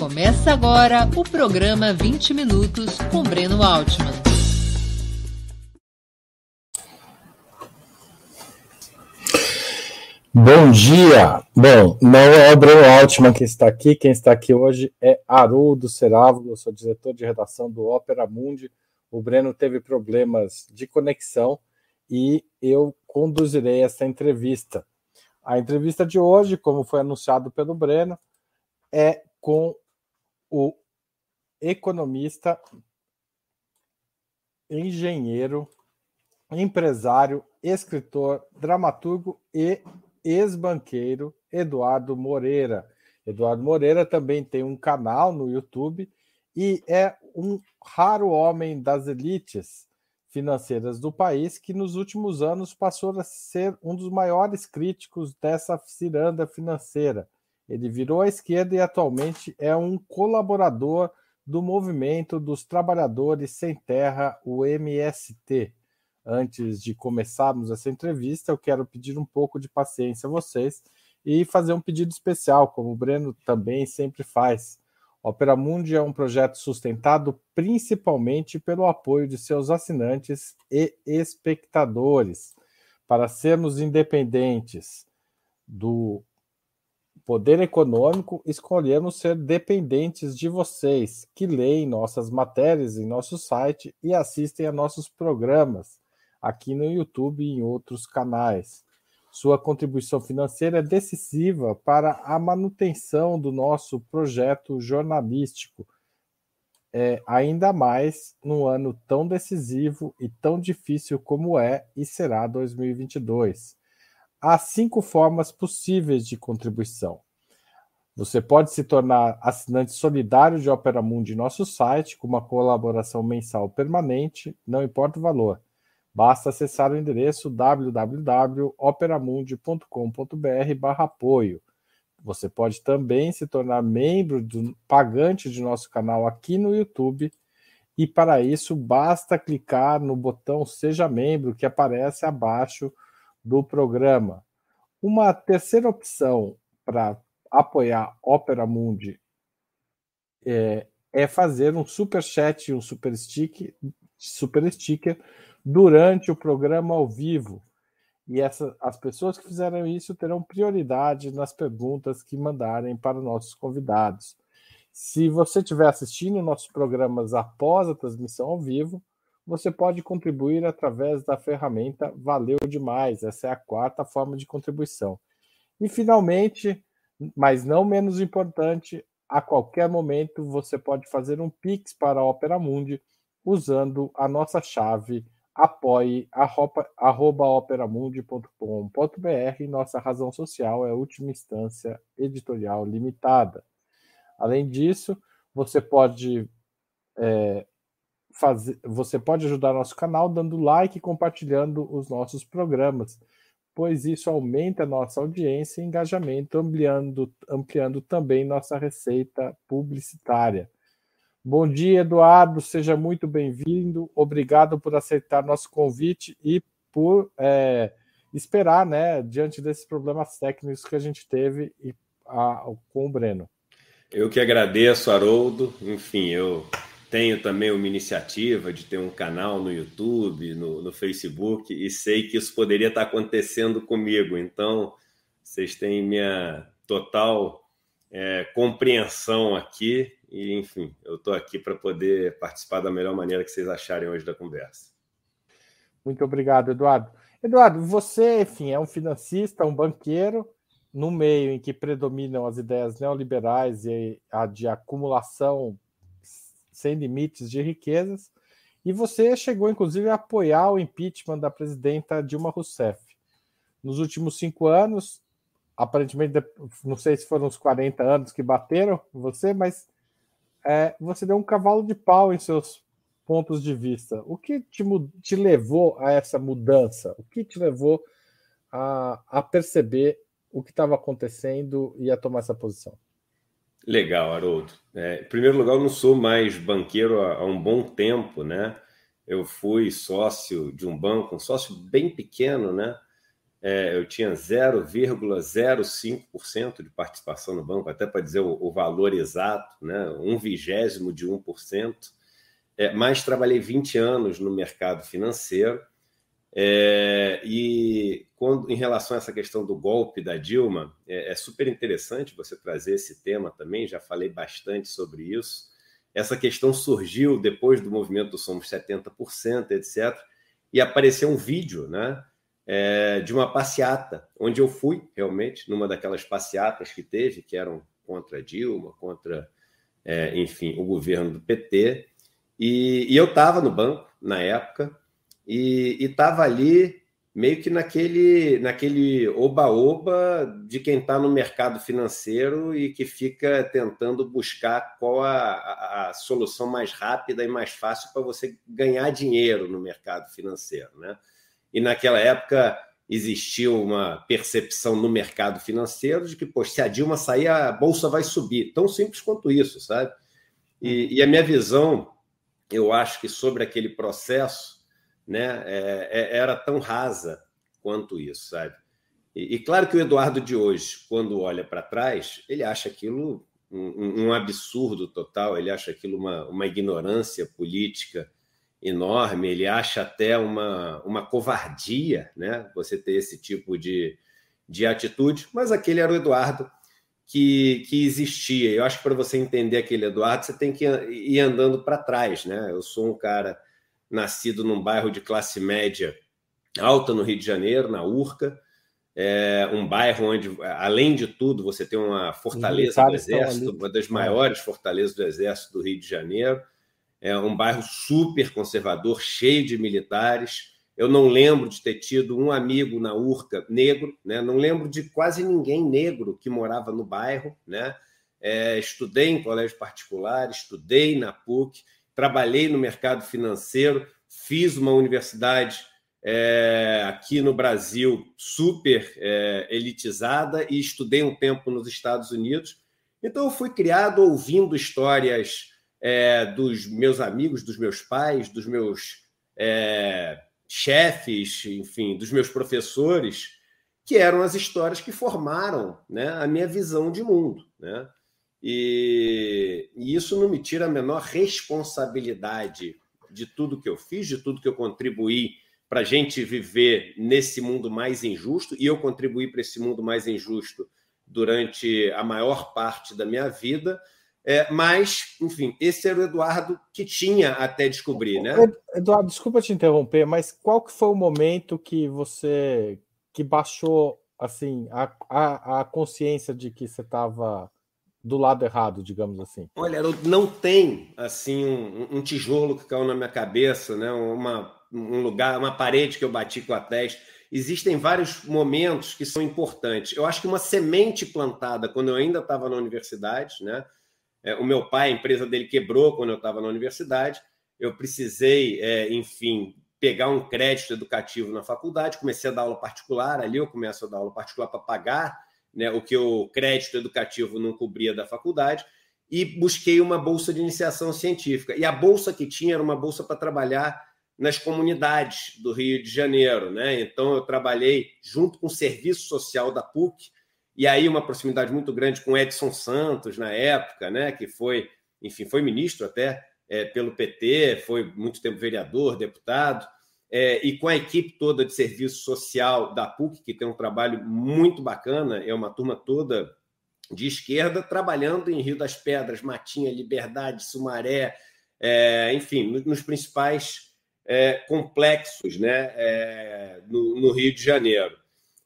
Começa agora o programa 20 Minutos com Breno Altman. Bom dia! Bom, não é o Breno Altman que está aqui, quem está aqui hoje é Haroldo Cerávulo, sou diretor de redação do Ópera Mundi. O Breno teve problemas de conexão e eu conduzirei essa entrevista. A entrevista de hoje, como foi anunciado pelo Breno, é com o economista, engenheiro, empresário, escritor, dramaturgo e ex-banqueiro Eduardo Moreira. Eduardo Moreira também tem um canal no YouTube e é um raro homem das elites financeiras do país que nos últimos anos passou a ser um dos maiores críticos dessa ciranda financeira ele virou à esquerda e atualmente é um colaborador do movimento dos trabalhadores sem terra, o MST. Antes de começarmos essa entrevista, eu quero pedir um pouco de paciência a vocês e fazer um pedido especial, como o Breno também sempre faz. Opera Mundi é um projeto sustentado principalmente pelo apoio de seus assinantes e espectadores. Para sermos independentes do poder econômico, escolhemos ser dependentes de vocês, que leem nossas matérias em nosso site e assistem a nossos programas aqui no YouTube e em outros canais. Sua contribuição financeira é decisiva para a manutenção do nosso projeto jornalístico, é, ainda mais num ano tão decisivo e tão difícil como é e será 2022 há cinco formas possíveis de contribuição. Você pode se tornar assinante solidário de Opera Mundi em nosso site, com uma colaboração mensal permanente, não importa o valor. Basta acessar o endereço www.operamundi.com.br apoio. Você pode também se tornar membro do pagante de nosso canal aqui no YouTube. E para isso, basta clicar no botão Seja Membro que aparece abaixo do programa. Uma terceira opção para apoiar Opera Mundi é, é, fazer um super chat um super stick, super sticker durante o programa ao vivo. E essa, as pessoas que fizeram isso terão prioridade nas perguntas que mandarem para nossos convidados. Se você estiver assistindo nossos programas após a transmissão ao vivo, você pode contribuir através da ferramenta Valeu Demais. Essa é a quarta forma de contribuição. E, finalmente, mas não menos importante, a qualquer momento você pode fazer um Pix para a Opera Mundi usando a nossa chave apoie.operamundi.com.br. Nossa razão social é última instância editorial limitada. Além disso, você pode é, fazer, você pode ajudar nosso canal dando like e compartilhando os nossos programas, pois isso aumenta nossa audiência e engajamento, ampliando, ampliando também nossa receita publicitária. Bom dia, Eduardo, seja muito bem-vindo. Obrigado por aceitar nosso convite e por é, esperar, né, diante desses problemas técnicos que a gente teve e, a, com o Breno. Eu que agradeço, Haroldo. Enfim, eu tenho também uma iniciativa de ter um canal no YouTube, no, no, Facebook, e sei que isso poderia estar acontecendo comigo. Então, vocês têm minha total é, compreensão aqui. E, enfim, eu estou aqui para poder participar da melhor maneira que vocês acharem hoje da conversa. Muito obrigado, Eduardo. Eduardo, você, enfim, é um financista, um banqueiro, no meio em que predominam as ideias neoliberais e a de acumulação sem limites de riquezas, e você chegou, inclusive, a apoiar o impeachment da presidenta Dilma Rousseff. Nos últimos cinco anos, aparentemente, não sei se foram uns 40 anos que bateram você, mas é, você deu um cavalo de pau em seus pontos de vista. O que te, te levou a essa mudança? O que te levou a, a perceber o que estava acontecendo e a tomar essa posição? Legal, Haroldo. É, em primeiro lugar, eu não sou mais banqueiro há, há, um bom tempo, né? Eu fui sócio de um banco, um sócio bem pequeno, né? é, eu tinha 0,05% de participação no banco, até para dizer o, o, valor exato, né? um vigésimo de 1%, é, mas trabalhei 20 anos no mercado financeiro. É, e quando, em relação a essa questão do golpe da Dilma, é, é super interessante você trazer esse tema também, já falei bastante sobre isso. Essa questão surgiu depois do movimento do Somos 70%, etc. E apareceu um vídeo, né? é, de uma passeata, onde eu fui realmente, numa daquelas passeatas que teve, que eram contra Dilma, contra, é, enfim, o governo do PT. E, e eu estava no banco na época e estava ali meio que naquele naquele oba-oba de quem está no mercado financeiro e que fica tentando buscar qual a, a, a solução mais rápida e mais fácil para você ganhar dinheiro no mercado financeiro, né? e naquela época existiu uma percepção no mercado financeiro de que, poxa, se a Dilma sair, a bolsa vai subir. Tão simples quanto isso, sabe? E, e a minha visão, eu acho que sobre aquele processo, né, é, é, era tão rasa quanto isso, sabe? E, e, claro que o Eduardo de hoje, quando olha para trás, ele acha aquilo um, um, absurdo total, ele acha aquilo uma, uma ignorância política enorme, ele acha até uma, uma covardia né? você ter esse tipo de, de atitude, mas aquele era o Eduardo que, que existia. Eu acho que para você entender aquele Eduardo, você tem que ir andando para trás. Né? Eu sou um cara nascido num bairro de classe média alta no Rio de Janeiro, na Urca, é um bairro onde, além de tudo, você tem uma fortaleza do Exército, uma das maiores fortalezas do Exército do Rio de Janeiro é um bairro super conservador, cheio de militares. Eu não lembro de ter tido um amigo na Urca negro, né? não lembro de quase ninguém negro que morava no bairro. Né? É, estudei em colégio particular, estudei na PUC, trabalhei no mercado financeiro, fiz uma universidade é, aqui no Brasil super é, elitizada e estudei um tempo nos Estados Unidos. Então, eu fui criado ouvindo histórias é, dos meus amigos, dos meus pais, dos meus é, chefes, enfim, dos meus professores, que eram as histórias que formaram né, a minha visão de mundo. Né? E, e isso não me tira a menor responsabilidade de tudo que eu fiz, de tudo que eu contribuí para a gente viver nesse mundo mais injusto, e eu contribuí para esse mundo mais injusto durante a maior parte da minha vida, é, mas, enfim, esse era o Eduardo que tinha até descobrir, né? Eduardo, desculpa te interromper, mas qual que foi o momento que você que baixou assim a, a, a consciência de que você estava do lado errado, digamos assim? Olha, não tem assim um, um, tijolo que caiu na minha cabeça, né? Uma, um lugar, uma parede que eu bati com a testa. Existem vários momentos que são importantes. Eu acho que uma semente plantada quando eu ainda estava na universidade, né? É, o meu pai, a empresa dele quebrou quando eu estava na universidade. Eu precisei, é, enfim, pegar um crédito educativo na faculdade. Comecei a dar aula particular. Ali eu começo a dar aula particular para pagar né, o que o crédito educativo não cobria da faculdade. E busquei uma bolsa de iniciação científica. E a bolsa que tinha era uma bolsa para trabalhar nas comunidades do Rio de Janeiro. Né? Então, eu trabalhei junto com o Serviço Social da PUC e aí uma proximidade muito grande com Edson Santos na época, né, que foi, enfim, foi ministro até é, pelo PT, foi muito tempo vereador, deputado, é, e com a equipe toda de serviço social da PUC, que tem um trabalho muito bacana, é uma turma toda de esquerda, trabalhando em Rio das Pedras, Matinha, Liberdade, Sumaré, é, enfim, nos principais é, complexos né, é, no, no Rio de Janeiro.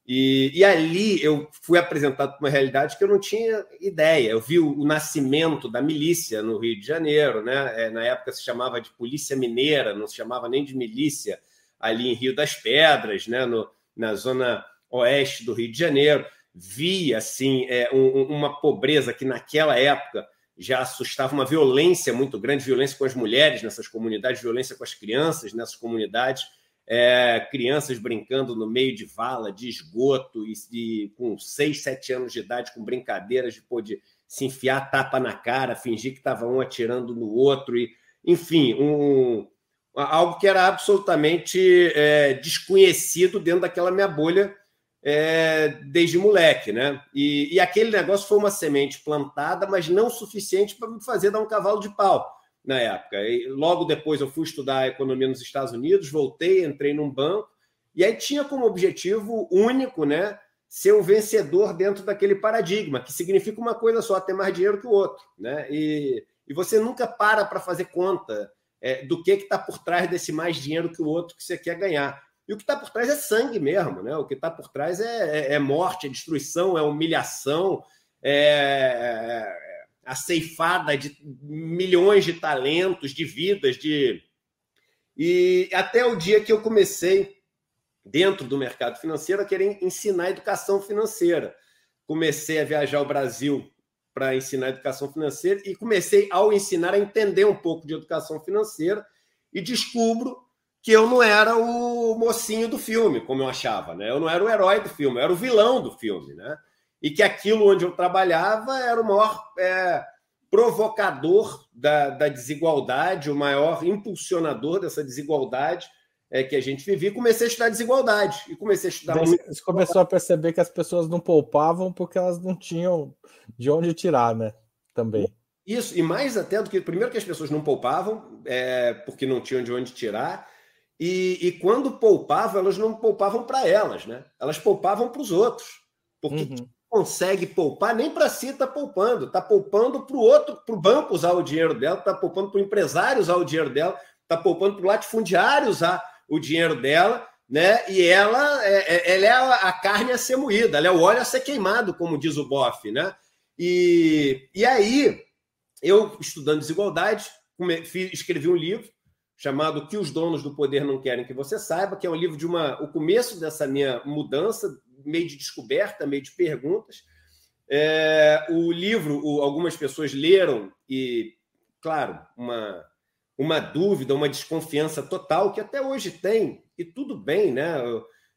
E, e, ali eu fui apresentado para uma realidade que eu não tinha ideia. Eu vi o, o nascimento da milícia no Rio de Janeiro, né? É, na época se chamava de Polícia Mineira, não se chamava nem de milícia ali em Rio das Pedras, né? No, na zona oeste do Rio de Janeiro. Vi assim é, um, uma pobreza que naquela época já assustava, uma violência muito grande, violência com as mulheres nessas comunidades, violência com as crianças nessas comunidades é, crianças brincando no meio de vala, de esgoto, e com 6, 7 anos de idade, com brincadeiras de, pô, de se enfiar tapa na cara, fingir que estava um atirando no outro, e, enfim, um, algo que era absolutamente é, desconhecido dentro daquela minha bolha é, desde moleque, né? E, e, aquele negócio foi uma semente plantada, mas não suficiente para me fazer dar um cavalo de pau na época. E logo depois eu fui estudar economia nos Estados Unidos, voltei, entrei num banco, e aí tinha como objetivo único, né? Ser um vencedor dentro daquele paradigma, que significa uma coisa só, ter mais dinheiro que o outro, né? E, e você nunca para para fazer conta é, do que está por trás desse mais dinheiro que o outro que você quer ganhar. E o que está por trás é sangue mesmo, né? O que está por trás é, é, é, morte, é destruição, é humilhação, é, é a ceifada de milhões de talentos, de vidas, de e até o dia que eu comecei dentro do mercado financeiro a querer ensinar educação financeira. Comecei a viajar ao Brasil para ensinar educação financeira e comecei ao ensinar a entender um pouco de educação financeira e descubro que eu não era o mocinho do filme, como eu achava, né? Eu não era o herói do filme, eu era o vilão do filme, né? E que aquilo onde eu trabalhava era o maior é, provocador da, da, desigualdade, o maior impulsionador dessa desigualdade é, que a gente vivia. Comecei a estudar desigualdade e comecei a estudar Você muito. começou a perceber que as pessoas não poupavam porque elas não tinham de onde tirar, né? Também. Isso, e mais até do que. Primeiro, que as pessoas não poupavam, é, porque não tinham de onde tirar, e, e quando poupavam, elas não poupavam para elas, né? Elas poupavam para os outros. Porque uhum. consegue poupar, nem para si está poupando, está poupando para o outro, para o banco usar o dinheiro dela, está poupando para o empresário usar o dinheiro dela, está poupando para o latifundiário usar o dinheiro dela, né? E ela, é, é, ela é a carne a ser moída, ela é o óleo a ser queimado, como diz o Boff, né? E, e aí, eu, estudando desigualdade, escrevi um livro chamado que os donos do poder não querem que você saiba, que é um livro de uma o começo dessa minha mudança, meio de descoberta, meio de perguntas. É, o livro, o, algumas pessoas leram e, claro, uma uma dúvida, uma desconfiança total que até hoje tem e tudo bem, né?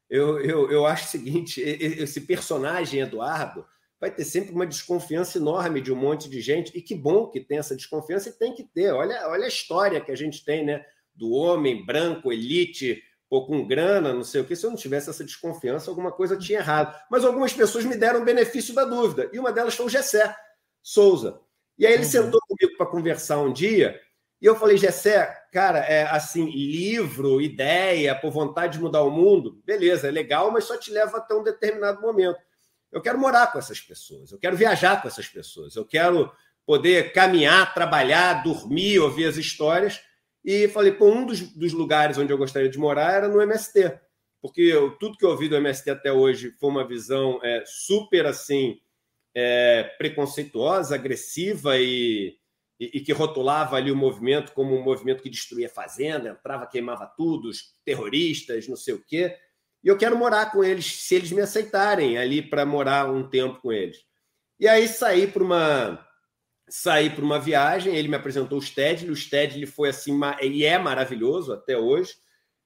Eu, eu, eu acho o seguinte: esse personagem Eduardo vai ter sempre uma desconfiança enorme de um monte de gente, e que bom que tem essa desconfiança e tem que ter. Olha, olha a história que a gente tem, né? Do homem branco, elite, ou com grana, não sei o que. Se eu não tivesse essa desconfiança, alguma coisa tinha errado. Mas algumas pessoas me deram o benefício da dúvida, e uma delas foi o Gessé Souza. E aí ele uhum. sentou comigo para conversar um dia, e eu falei, Gessé, cara, é assim, livro, ideia, por vontade de mudar o mundo, beleza, é legal, mas só te leva até um determinado momento. Eu quero morar com essas pessoas, eu quero viajar com essas pessoas, eu quero poder caminhar, trabalhar, dormir, ouvir as histórias. E falei, pô, um dos, dos lugares onde eu gostaria de morar era no MST, porque eu, tudo que eu ouvi do MST até hoje foi uma visão é, super assim é, preconceituosa, agressiva e, e, e, que rotulava ali o movimento como um movimento que destruía fazenda, entrava, queimava tudo, os terroristas, não sei o quê. E eu quero morar com eles, se eles me aceitarem ali para morar um tempo com eles. E aí saí para uma saí para uma viagem, ele me apresentou o Stedley, o Stedley foi assim, e é maravilhoso até hoje.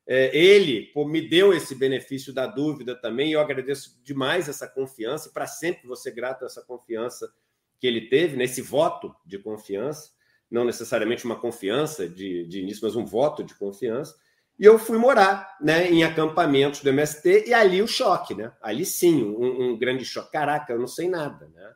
É, ele pô, me deu esse benefício da dúvida também, e eu agradeço demais essa confiança, e para sempre ser grato essa confiança que ele teve, nesse voto de confiança, não necessariamente uma confiança de, de início, mas um voto de confiança. E eu fui morar né, em acampamentos do MST, e ali o choque, né? Ali sim, um, um grande choque. Caraca, eu não sei nada, né?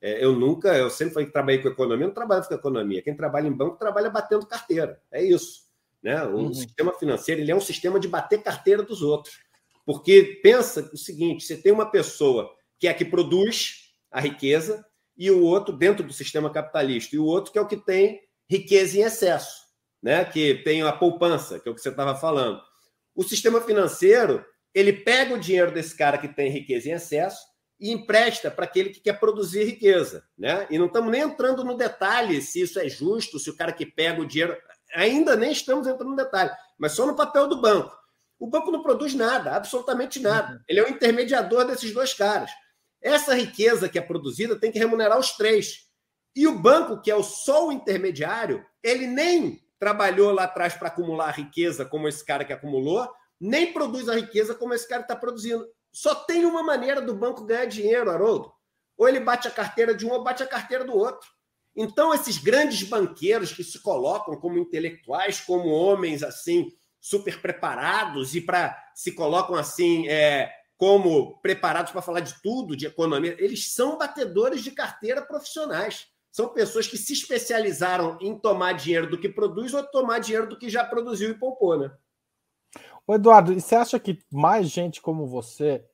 É, eu nunca, eu sempre falei que trabalhei com economia, não trabalho com economia. Quem trabalha em banco trabalha batendo carteira. É isso. Né? O uhum. sistema financeiro ele é um sistema de bater carteira dos outros. Porque pensa o seguinte: você tem uma pessoa que é a que produz a riqueza, e o outro, dentro do sistema capitalista, e o outro que é o que tem riqueza em excesso né? que tem a poupança, que é o que você estava falando. O sistema financeiro ele pega o dinheiro desse cara que tem riqueza em excesso e empresta para aquele que quer produzir riqueza. Né? E não estamos nem entrando no detalhe se isso é justo, se o cara que pega o dinheiro. Ainda nem estamos entrando no detalhe, mas só no papel do banco. O banco não produz nada, absolutamente nada. Uhum. Ele é o intermediador desses dois caras. Essa riqueza que é produzida tem que remunerar os três. E o banco, que é o só intermediário, ele nem trabalhou lá atrás para acumular riqueza como esse cara que acumulou, nem produz a riqueza como esse cara está produzindo. Só tem uma maneira do banco ganhar dinheiro, Haroldo. Ou ele bate a carteira de um ou bate a carteira do outro. Então, esses grandes banqueiros que se colocam como intelectuais, como homens assim, super preparados e para se colocam assim, é, como preparados para falar de tudo, de economia. Eles são batedores de carteira profissionais. São pessoas que se especializaram em tomar dinheiro do que produz ou tomar dinheiro do que já produziu e poupou, né? Ô Eduardo, e você acha que mais gente como você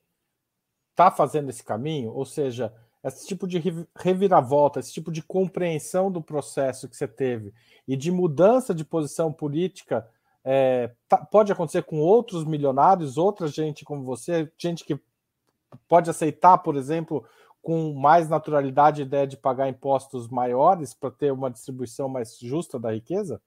está fazendo esse caminho? Ou seja, esse tipo de reviravolta, esse tipo de compreensão do processo que você teve e de mudança de posição política é, tá, pode acontecer com outros milionários, outra gente como você, gente que pode aceitar, por exemplo, com mais naturalidade a ideia de pagar impostos maiores para ter uma distribuição mais justa da riqueza?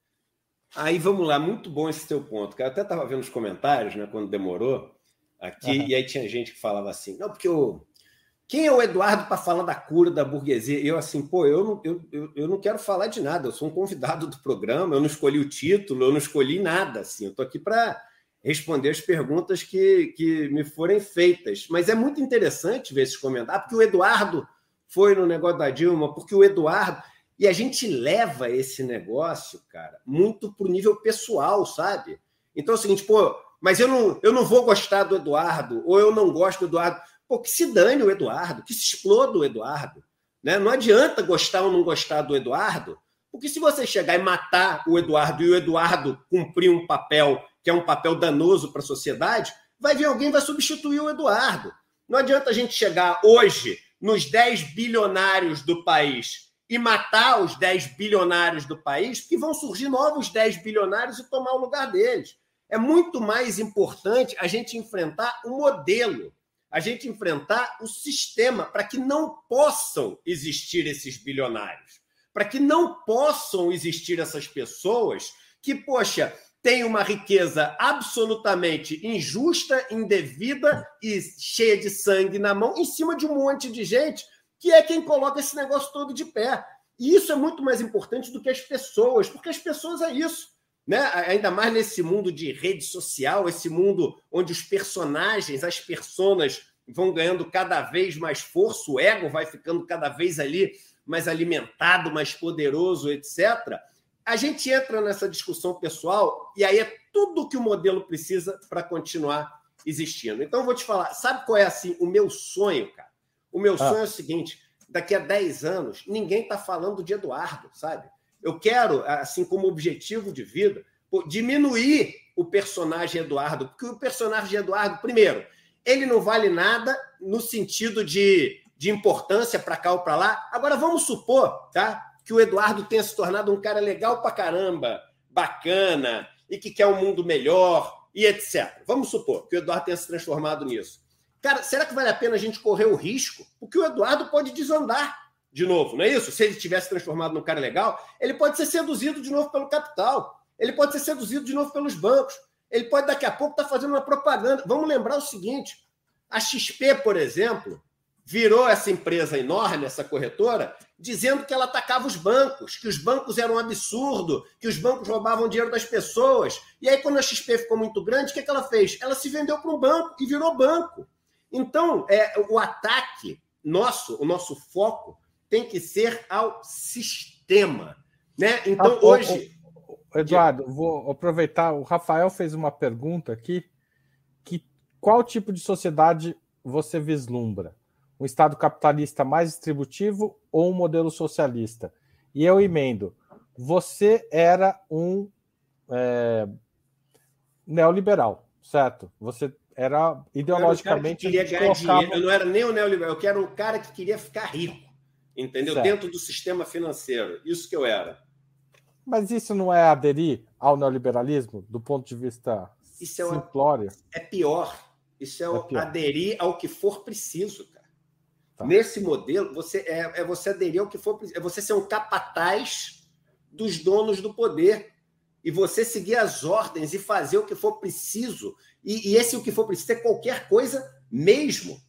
Aí vamos lá, muito bom esse teu ponto. Cara. Eu até estava vendo os comentários, né, quando demorou aqui, uhum. e aí tinha gente que falava assim: não, porque o, quem é o Eduardo para falar da cura da burguesia? Eu, assim, pô, eu não, eu, eu, eu, não quero falar de nada, eu sou um convidado do programa, eu não escolhi o título, eu não escolhi nada, assim, eu estou aqui para responder as perguntas que, que me forem feitas. Mas é muito interessante ver esses comentários, porque o Eduardo foi no negócio da Dilma, porque o Eduardo. E a gente leva esse negócio, cara, muito para o nível pessoal, sabe? Então é o seguinte, pô, mas eu não, eu não vou gostar do Eduardo, ou eu não gosto do Eduardo. Pô, que se dane o Eduardo, que se exploda o Eduardo. Né? Não adianta gostar ou não gostar do Eduardo, porque se você chegar e matar o Eduardo e o Eduardo cumprir um papel que é um papel danoso para a sociedade, vai vir alguém vai substituir o Eduardo. Não adianta a gente chegar hoje nos 10 bilionários do país e matar os 10 bilionários do país, porque vão surgir novos 10 bilionários e tomar o lugar deles. É muito mais importante a gente enfrentar o modelo a gente enfrentar o sistema para que não possam existir esses bilionários, para que não possam existir essas pessoas que, poxa, têm uma riqueza absolutamente injusta, indevida e cheia de sangue na mão, em cima de um monte de gente que é quem coloca esse negócio todo de pé. E isso é muito mais importante do que as pessoas, porque as pessoas é isso. Né? Ainda mais nesse mundo de rede social, esse mundo onde os personagens, as personas vão ganhando cada vez mais força, o ego vai ficando cada vez ali mais alimentado, mais poderoso, etc. A gente entra nessa discussão pessoal e aí é tudo que o modelo precisa para continuar existindo. Então, eu vou te falar, sabe qual é assim o meu sonho, cara? O meu ah. sonho é o seguinte: daqui a 10 anos, ninguém está falando de Eduardo, sabe? Eu quero, assim como objetivo de vida, diminuir o personagem Eduardo, porque o personagem Eduardo, primeiro, ele não vale nada no sentido de, de importância para cá ou para lá. Agora, vamos supor tá, que o Eduardo tenha se tornado um cara legal para caramba, bacana, e que quer um mundo melhor, e etc. Vamos supor que o Eduardo tenha se transformado nisso. Cara, será que vale a pena a gente correr o risco? Porque o Eduardo pode desandar de novo, não é isso? Se ele tivesse transformado num cara legal, ele pode ser seduzido de novo pelo capital, ele pode ser seduzido de novo pelos bancos, ele pode daqui a pouco estar tá fazendo uma propaganda. Vamos lembrar o seguinte: a XP, por exemplo, virou essa empresa enorme, essa corretora, dizendo que ela atacava os bancos, que os bancos eram um absurdo, que os bancos roubavam dinheiro das pessoas. E aí, quando a XP ficou muito grande, o que, é que ela fez? Ela se vendeu para um banco e virou banco. Então, é, o ataque nosso, o nosso foco, tem que ser ao sistema. Né? Então, ah, hoje. Eduardo, vou aproveitar. O Rafael fez uma pergunta aqui. Que qual tipo de sociedade você vislumbra? Um Estado capitalista mais distributivo ou um modelo socialista? E eu emendo. Você era um é, neoliberal, certo? Você era ideologicamente. Eu, queria ganhar colocava... dinheiro. eu não era nem o neoliberal, eu quero um cara que queria ficar rico, entendeu? Certo. Dentro do sistema financeiro. Isso que eu era. Mas isso não é aderir ao neoliberalismo do ponto de vista isso é simplório? É pior. Isso é, é pior. aderir ao que for preciso, cara. Tá. Nesse modelo, você é, é você aderir ao que for preciso. É você ser um capataz dos donos do poder. E você seguir as ordens e fazer o que for preciso. E, e esse o que for preciso é qualquer coisa mesmo.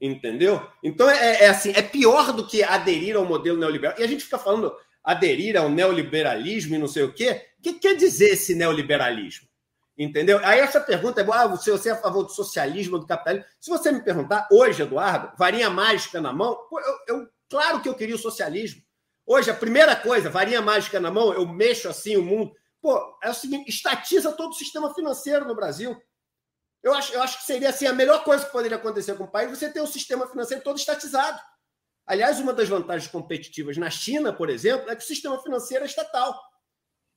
Entendeu? Então é, é assim, é pior do que aderir ao modelo neoliberal. E a gente fica falando aderir ao neoliberalismo e não sei o quê. O que quer dizer esse neoliberalismo? Entendeu? Aí essa pergunta é ah, você, você é a favor do socialismo, do capitalismo? Se você me perguntar hoje, Eduardo, varinha mágica na mão, eu, eu, claro que eu queria o socialismo. Hoje, a primeira coisa, varinha mágica na mão, eu mexo assim o mundo. Pô, é o seguinte, estatiza todo o sistema financeiro no Brasil. Eu acho, eu acho que seria assim, a melhor coisa que poderia acontecer com o país você ter um sistema financeiro todo estatizado. Aliás, uma das vantagens competitivas na China, por exemplo, é que o sistema financeiro é estatal.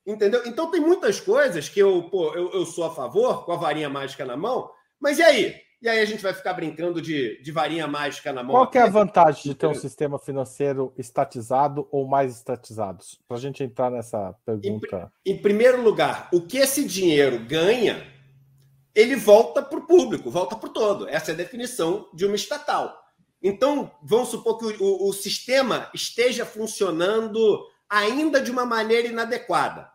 Entendeu? Então tem muitas coisas que eu, pô, eu, eu sou a favor, com a varinha mágica na mão, mas e aí? E aí a gente vai ficar brincando de, de varinha mágica na mão. Qual é a vantagem de ter um sistema financeiro estatizado ou mais estatizados? Para a gente entrar nessa pergunta. Em, em, primeiro lugar, o que esse dinheiro ganha, ele volta para o público, volta para o todo. Essa é a definição de uma estatal. Então, vamos supor que o, o, sistema esteja funcionando ainda de uma maneira inadequada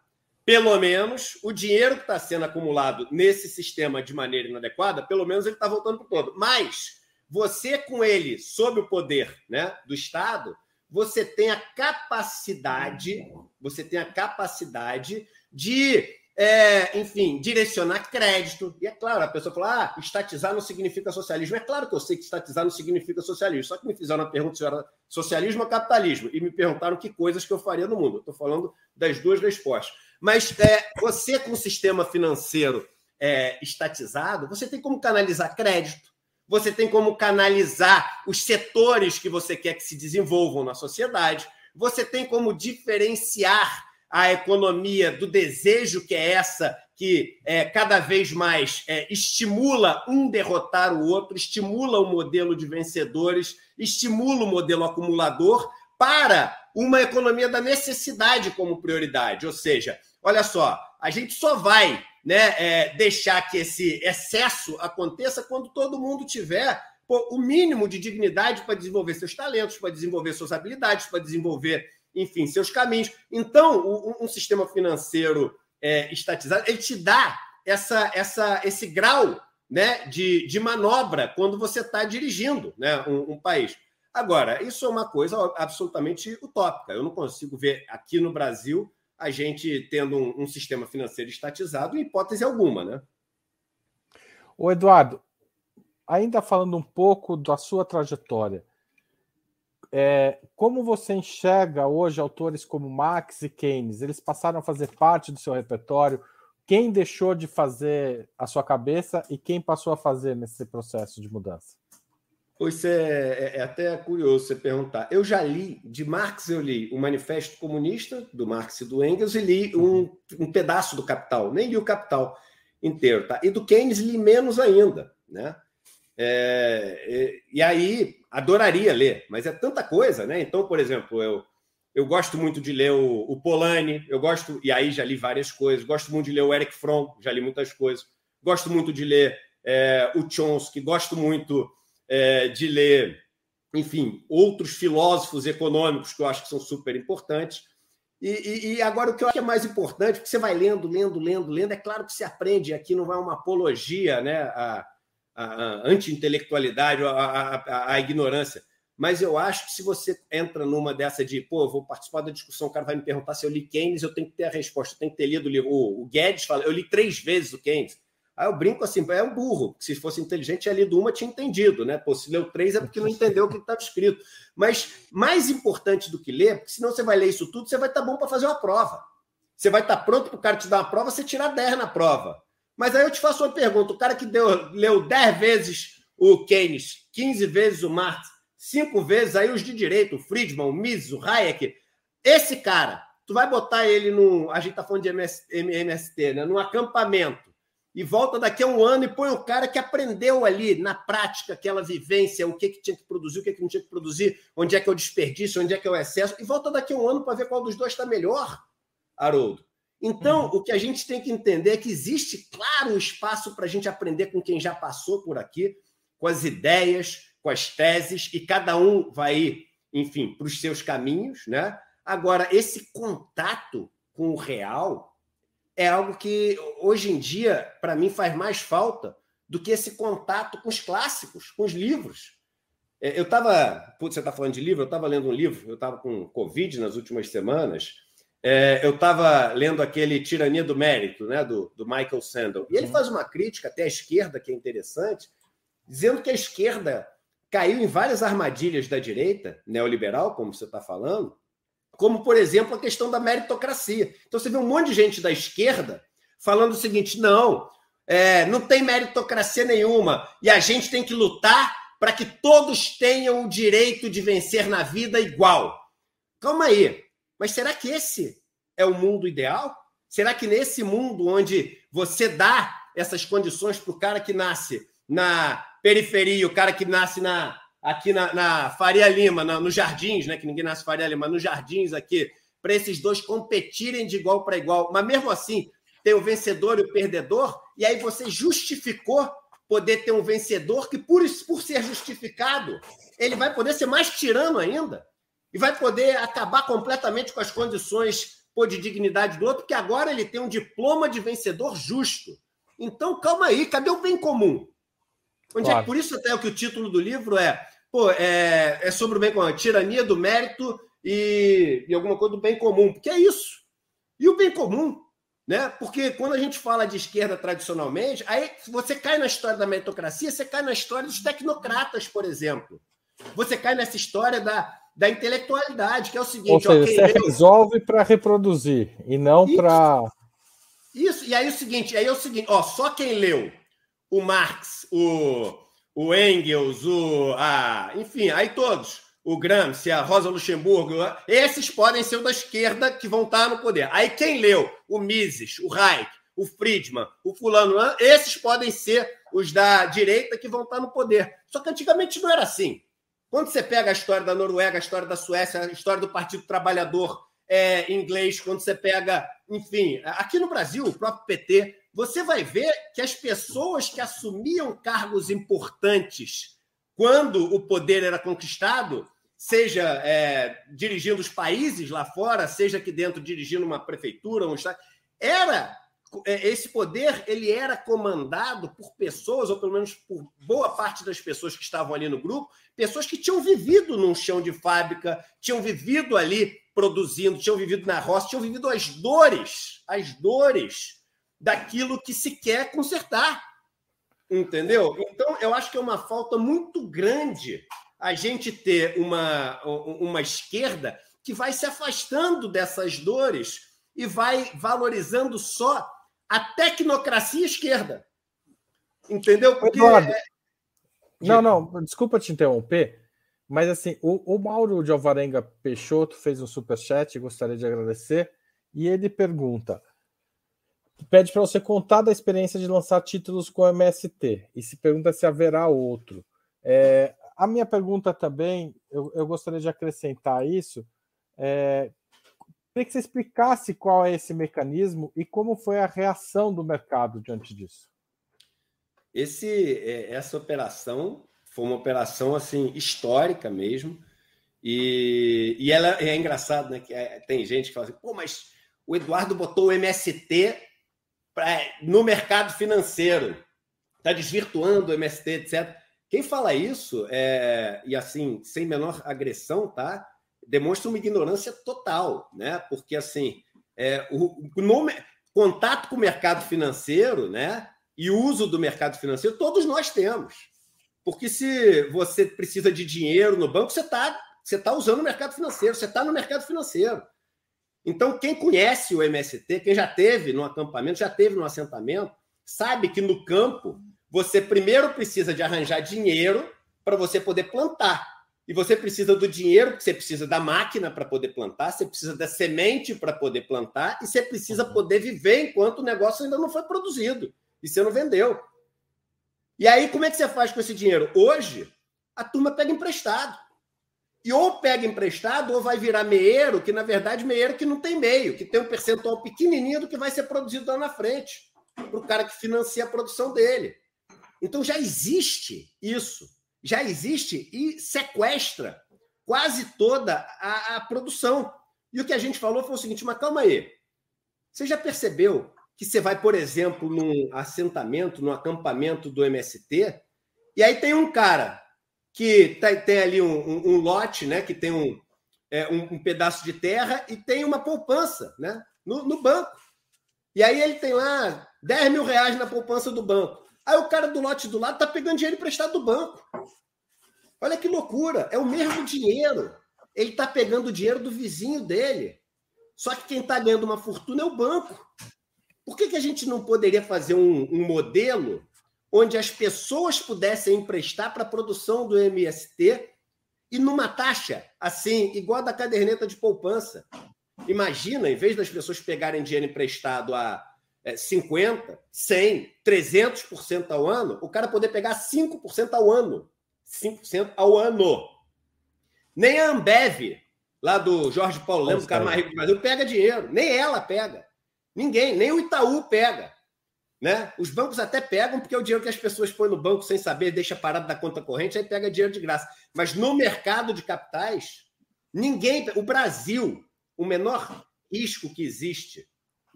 pelo menos o dinheiro que está sendo acumulado nesse sistema de maneira inadequada, pelo menos ele está voltando para o todo. Mas você, com ele sob o poder né, do Estado, você tem a capacidade, você tem a capacidade de, é, enfim, direcionar crédito. E é claro, a pessoa fala, ah, estatizar não significa socialismo. É claro que eu sei que estatizar não significa socialismo. Só que me fizeram a pergunta se era socialismo ou capitalismo. E me perguntaram que coisas que eu faria no mundo. Estou falando das duas respostas. Mas é, você, com o sistema financeiro é, estatizado, você tem como canalizar crédito, você tem como canalizar os setores que você quer que se desenvolvam na sociedade, você tem como diferenciar a economia do desejo que é essa que é, cada vez mais é, estimula um derrotar o outro, estimula o modelo de vencedores, estimula o modelo acumulador para uma economia da necessidade como prioridade. Ou seja, olha só, a gente só vai né, é, deixar que esse excesso aconteça quando todo mundo tiver pô, o mínimo de dignidade para desenvolver seus talentos, para desenvolver suas habilidades, para desenvolver, enfim, seus caminhos. Então, um, sistema financeiro é, estatizado, ele te dá essa, essa, esse grau né, de, de manobra quando você está dirigindo né, um, um país. Agora, isso é uma coisa absolutamente utópica. Eu não consigo ver aqui no Brasil a gente tendo um, um sistema financeiro estatizado em hipótese alguma, né? O Eduardo, ainda falando um pouco da sua trajetória, é, como você enxerga hoje autores como Marx e Keynes? Eles passaram a fazer parte do seu repertório? Quem deixou de fazer a sua cabeça e quem passou a fazer nesse processo de mudança? Pois é, é, é, até curioso você perguntar. Eu já li, de Marx eu li o Manifesto Comunista, do Marx e do Engels, e li um, um pedaço do Capital, nem li o Capital inteiro, tá? E do Keynes li menos ainda, né? É, e, e, aí, adoraria ler, mas é tanta coisa, né? Então, por exemplo, eu, eu gosto muito de ler o, o Polanyi, eu gosto, e aí já li várias coisas, gosto muito de ler o Eric Fromm, já li muitas coisas, gosto muito de ler é, o Chomsky, gosto muito é, de ler, enfim, outros filósofos econômicos que eu acho que são super importantes. E, e, e, agora o que eu acho que é mais importante, porque você vai lendo, lendo, lendo, lendo, é claro que se aprende, aqui não vai uma apologia né, à, à anti-intelectualidade, à, à, à, ignorância. Mas eu acho que se você entra numa dessa de, pô, vou participar da discussão, o cara vai me perguntar se eu li Keynes, eu tenho que ter a resposta, eu tenho que ter lido o livro. O Guedes fala, eu li três vezes o Keynes. Aí eu brinco assim, é um burro. Se fosse inteligente, tinha lido uma, tinha entendido, né? Pô, se leu três é porque não entendeu o que estava escrito. Mas mais importante do que ler, porque senão você vai ler isso tudo, você vai estar tá bom para fazer uma prova. Você vai estar tá pronto para o cara te dar uma prova, você tirar 10 na prova. Mas aí eu te faço uma pergunta: o cara que deu, leu 10 vezes o Keynes, 15 vezes o Marx, 5 vezes aí os de direito, o Friedman, o Mises, o Hayek, esse cara, tu vai botar ele no. A gente está falando de MS, MST, né? Num acampamento e volta daqui a um ano e põe o cara que aprendeu ali na prática aquela vivência, o que, que tinha que produzir, o que, que não tinha que produzir, onde é que é o desperdício, onde é que é o excesso, e volta daqui a um ano para ver qual dos dois está melhor, Haroldo. Então, uhum. o que a gente tem que entender é que existe, claro, um espaço para a gente aprender com quem já passou por aqui, com as ideias, com as teses, e cada um vai, enfim, para os seus caminhos, né? Agora, esse contato com o real, é algo que hoje em dia, para mim, faz mais falta do que esse contato com os clássicos, com os livros. É, eu estava. Você está falando de livro? Eu estava lendo um livro, eu estava com Covid nas últimas semanas. É, eu estava lendo aquele Tirania do Mérito, né, do, do Michael Sandel. E ele faz uma crítica até à esquerda, que é interessante, dizendo que a esquerda caiu em várias armadilhas da direita, neoliberal, como você está falando, como, por exemplo, a questão da meritocracia. Então, você vê um monte de gente da esquerda falando o seguinte: não, é, não tem meritocracia nenhuma e a gente tem que lutar para que todos tenham o direito de vencer na vida igual. Calma aí, mas será que esse é o mundo ideal? Será que nesse mundo onde você dá essas condições para o cara que nasce na periferia, o cara que nasce na, aqui na, na Faria Lima, na, nos Jardins, né? Que ninguém nasce Faria Lima, nos Jardins aqui, para esses dois competirem de igual para igual. Mas mesmo assim, tem o vencedor e o perdedor, e aí você justificou poder ter um vencedor que, por, por ser justificado, ele vai poder ser mais tirano ainda e vai poder acabar completamente com as condições pô, de dignidade do outro, porque agora ele tem um diploma de vencedor justo. Então, calma aí, cadê o bem comum? Onde claro. é, por isso até o que o título do livro é, pô, é, é sobre o bem comum, tirania do mérito e, e alguma coisa do bem comum, porque é isso. E o bem comum né? Porque quando a gente fala de esquerda tradicionalmente, aí você cai na história da meritocracia, você cai na história dos tecnocratas, por exemplo. Você cai nessa história da, da intelectualidade, que é o seguinte: Ou seja, okay, você resolve para reproduzir e não para. Isso, e aí o seguinte, aí é o seguinte, ó, só quem leu o Marx, o, o Engels, o. A, enfim, aí todos o Gramsci, a Rosa Luxemburgo, esses podem ser o da esquerda que vão estar no poder. Aí quem leu o Mises, o Reich, o Friedman, o fulano, esses podem ser os da direita que vão estar no poder. Só que antigamente não era assim. Quando você pega a história da Noruega, a história da Suécia, a história do Partido Trabalhador é, inglês, quando você pega, enfim, aqui no Brasil, o próprio PT, você vai ver que as pessoas que assumiam cargos importantes quando o poder era conquistado seja é, dirigindo os países lá fora, seja aqui dentro dirigindo uma prefeitura, um estado, era esse poder ele era comandado por pessoas, ou pelo menos por boa parte das pessoas que estavam ali no grupo, pessoas que tinham vivido num chão de fábrica, tinham vivido ali produzindo, tinham vivido na roça, tinham vivido as dores, as dores daquilo que se quer consertar. Entendeu? Então, eu acho que é uma falta muito grande a gente ter uma, uma esquerda que vai se afastando dessas dores e vai valorizando só a tecnocracia esquerda. Entendeu? Porque. Eduardo, é... Não, não, desculpa te interromper, mas assim, o, o Mauro de Alvarenga Peixoto fez um superchat, gostaria de agradecer, e ele pergunta: pede para você contar da experiência de lançar títulos com MST, e se pergunta se haverá outro. É, a minha pergunta também, eu, eu gostaria de acrescentar isso. É, queria que você explicasse qual é esse mecanismo e como foi a reação do mercado diante disso. Esse, é, essa operação foi uma operação assim histórica mesmo. E, e ela é engraçado, né? Que é, tem gente que fala assim, pô, mas o Eduardo botou o MST pra, no mercado financeiro, está desvirtuando o MST, etc. Quem fala isso, é, e assim, sem menor agressão, tá? Demonstra uma ignorância total, né? Porque assim, é, o, contato com o mercado financeiro, né? E uso do mercado financeiro, todos nós temos. Porque se você precisa de dinheiro no banco, você está você tá usando o mercado financeiro, você está no mercado financeiro. Então, quem conhece o MST, quem já teve no acampamento, já teve no assentamento, sabe que no campo você primeiro precisa de arranjar dinheiro para você poder plantar. E você precisa do dinheiro, porque você precisa da máquina para poder plantar, você precisa da semente para poder plantar, e você precisa uhum. poder viver enquanto o negócio ainda não foi produzido e você não vendeu. E aí, como é que você faz com esse dinheiro? Hoje, a turma pega emprestado. E ou pega emprestado, ou vai virar meeiro, que na verdade meeiro que não tem meio, que tem um percentual pequenininho do que vai ser produzido lá na frente, para o cara que financia a produção dele. Então já existe isso, já existe e sequestra quase toda a, a produção. E o que a gente falou foi o seguinte: mas calma aí. Você já percebeu que você vai, por exemplo, num assentamento, num acampamento do MST, e aí tem um cara que tá, tem ali um, um, um, lote, né? Que tem um, é, um, um, pedaço de terra e tem uma poupança né, no, no banco. E aí ele tem lá 10 mil reais na poupança do banco. Aí o cara do lote do lado está pegando dinheiro emprestado do banco. Olha que loucura. É o mesmo dinheiro. Ele está pegando o dinheiro do vizinho dele. Só que quem está ganhando uma fortuna é o banco. Por que, que a gente não poderia fazer um, um modelo onde as pessoas pudessem emprestar para a produção do MST e numa taxa assim, igual a da caderneta de poupança? Imagina, em vez das pessoas pegarem dinheiro emprestado a 50, 100, 300% ao ano, o cara poder pegar 5% ao ano. 5% ao ano. Nem a Ambev, lá do Jorge Paulo Lemos, o cara mais rico do Brasil, pega dinheiro. Nem ela pega. Ninguém, nem o Itaú pega. Né? Os bancos até pegam, porque é o dinheiro que as pessoas põem no banco sem saber, deixa parado da conta corrente, aí pega dinheiro de graça. Mas no mercado de capitais, ninguém. O Brasil, o menor risco que existe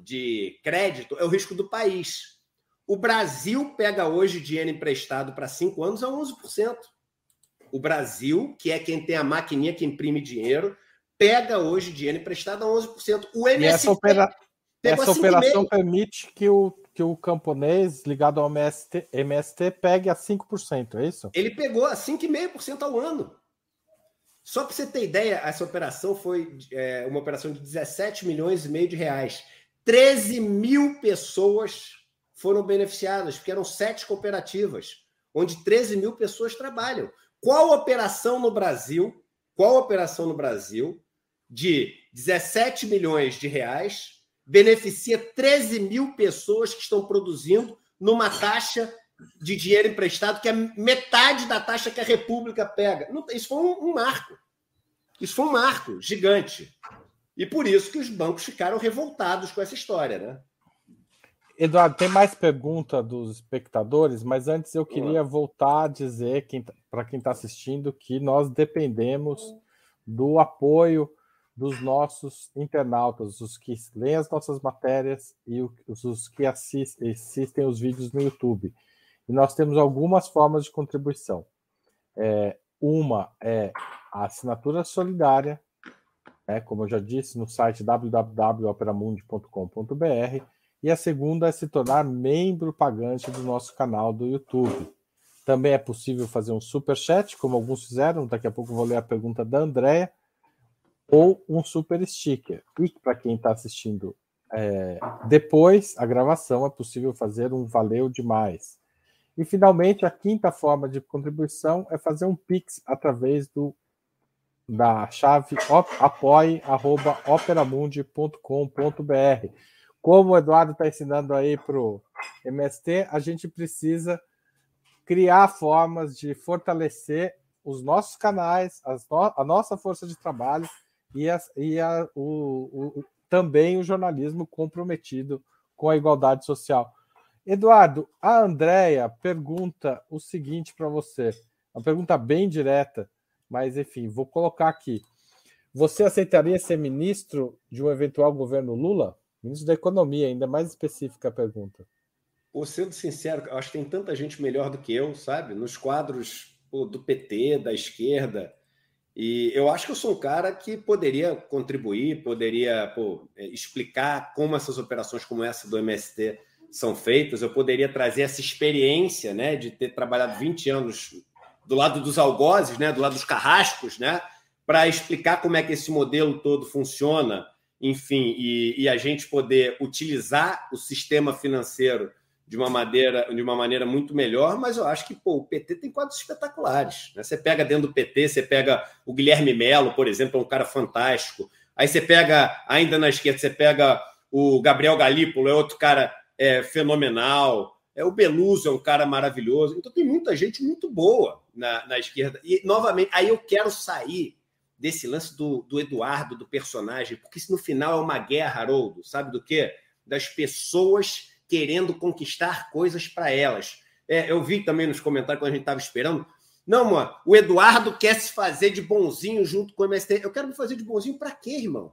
de crédito é o risco do país. O Brasil pega hoje dinheiro emprestado para cinco anos a 11%. O Brasil, que é quem tem a maquininha que imprime dinheiro, pega hoje dinheiro emprestado a 11%. O MST e essa, opera... essa operação permite que o, que o camponês ligado ao MST, MST pegue a 5%, é isso? Ele pegou a 5,5% ao ano. Só para você ter ideia, essa operação foi é, uma operação de 17 milhões e meio de reais. 13 mil pessoas foram beneficiadas, porque eram sete cooperativas, onde 13 mil pessoas trabalham. Qual operação no Brasil, qual operação no Brasil de 17 milhões de reais beneficia 13 mil pessoas que estão produzindo numa taxa de dinheiro emprestado que é metade da taxa que a República pega? Isso foi um, um marco. Isso foi um marco gigante. E por isso que os bancos ficaram revoltados com essa história, né? Eduardo, tem mais pergunta dos espectadores, mas antes eu queria voltar a dizer tá, para quem está assistindo que nós dependemos do apoio dos nossos internautas, os que leem as nossas matérias e os que assistem, assistem os vídeos no YouTube. E nós temos algumas formas de contribuição. É, uma é a assinatura solidária, né, como eu já disse, no site www.operamundi.com.br, e a segunda é se tornar membro pagante do nosso canal do YouTube. Também é possível fazer um super chat, como alguns fizeram, daqui a pouco vou ler a pergunta da Andrea, ou um super sticker. E para quem está assistindo é, depois a gravação, é possível fazer um valeu demais. E finalmente, a quinta forma de contribuição é fazer um Pix através do da chave apoie.operamundi.com.br. Como o Eduardo está ensinando aí para o MST, a gente precisa criar formas de fortalecer os nossos canais, no, a nossa força de trabalho e, e a, o, o, também o jornalismo comprometido com a igualdade social. Eduardo, a Andrea pergunta o seguinte para você, uma pergunta bem direta. Mas, enfim, vou colocar aqui. Você aceitaria ser ministro de um eventual governo Lula? Ministro da Economia, ainda mais específica a pergunta. Pô, sendo sincero, acho que tem tanta gente melhor do que eu, sabe? Nos quadros pô, do PT, da esquerda. E eu acho que eu sou um cara que poderia contribuir, poderia pô, é, explicar como essas operações como essa do MST são feitas. Eu poderia trazer essa experiência né, de ter trabalhado 20 anos do lado dos algozes, né, do lado dos carrascos, né, para explicar como é que esse modelo todo funciona, enfim, e, e, a gente poder utilizar o sistema financeiro de uma maneira, de uma maneira muito melhor, mas eu acho que pô, o PT tem quadros espetaculares. Né? Você pega dentro do PT, você pega o Guilherme Melo, por exemplo, é um cara fantástico. Aí você pega, ainda na esquerda, você pega o Gabriel Galípolo, é outro cara é, fenomenal. É, o Beluso é um cara maravilhoso. Então tem muita gente muito boa na, na esquerda. E, novamente, aí eu quero sair desse lance do, do Eduardo, do personagem, porque isso no final é uma guerra, Haroldo, sabe do quê? Das pessoas querendo conquistar coisas para elas. É, eu vi também nos comentários quando a gente estava esperando. Não, mano, o Eduardo quer se fazer de bonzinho junto com o MST. Eu quero me fazer de bonzinho para quê, irmão?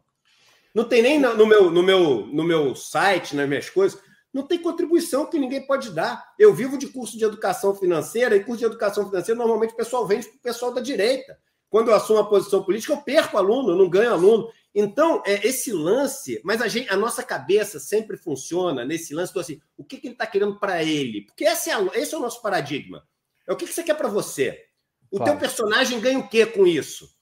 Não tem nem no meu, no, meu, no meu site, nas minhas coisas, não tem contribuição que ninguém pode dar. Eu vivo de curso de educação financeira, e curso de educação financeira normalmente o pessoal vende para o pessoal da direita. Quando eu assumo a posição política, eu perco aluno, eu não ganho aluno. Então, é esse lance, mas a, gente, a nossa cabeça sempre funciona nesse lance do assim, o que, que ele está querendo para ele? Porque esse é, esse é o nosso paradigma. É o que, que você quer para você. O claro. teu personagem ganha o quê com isso?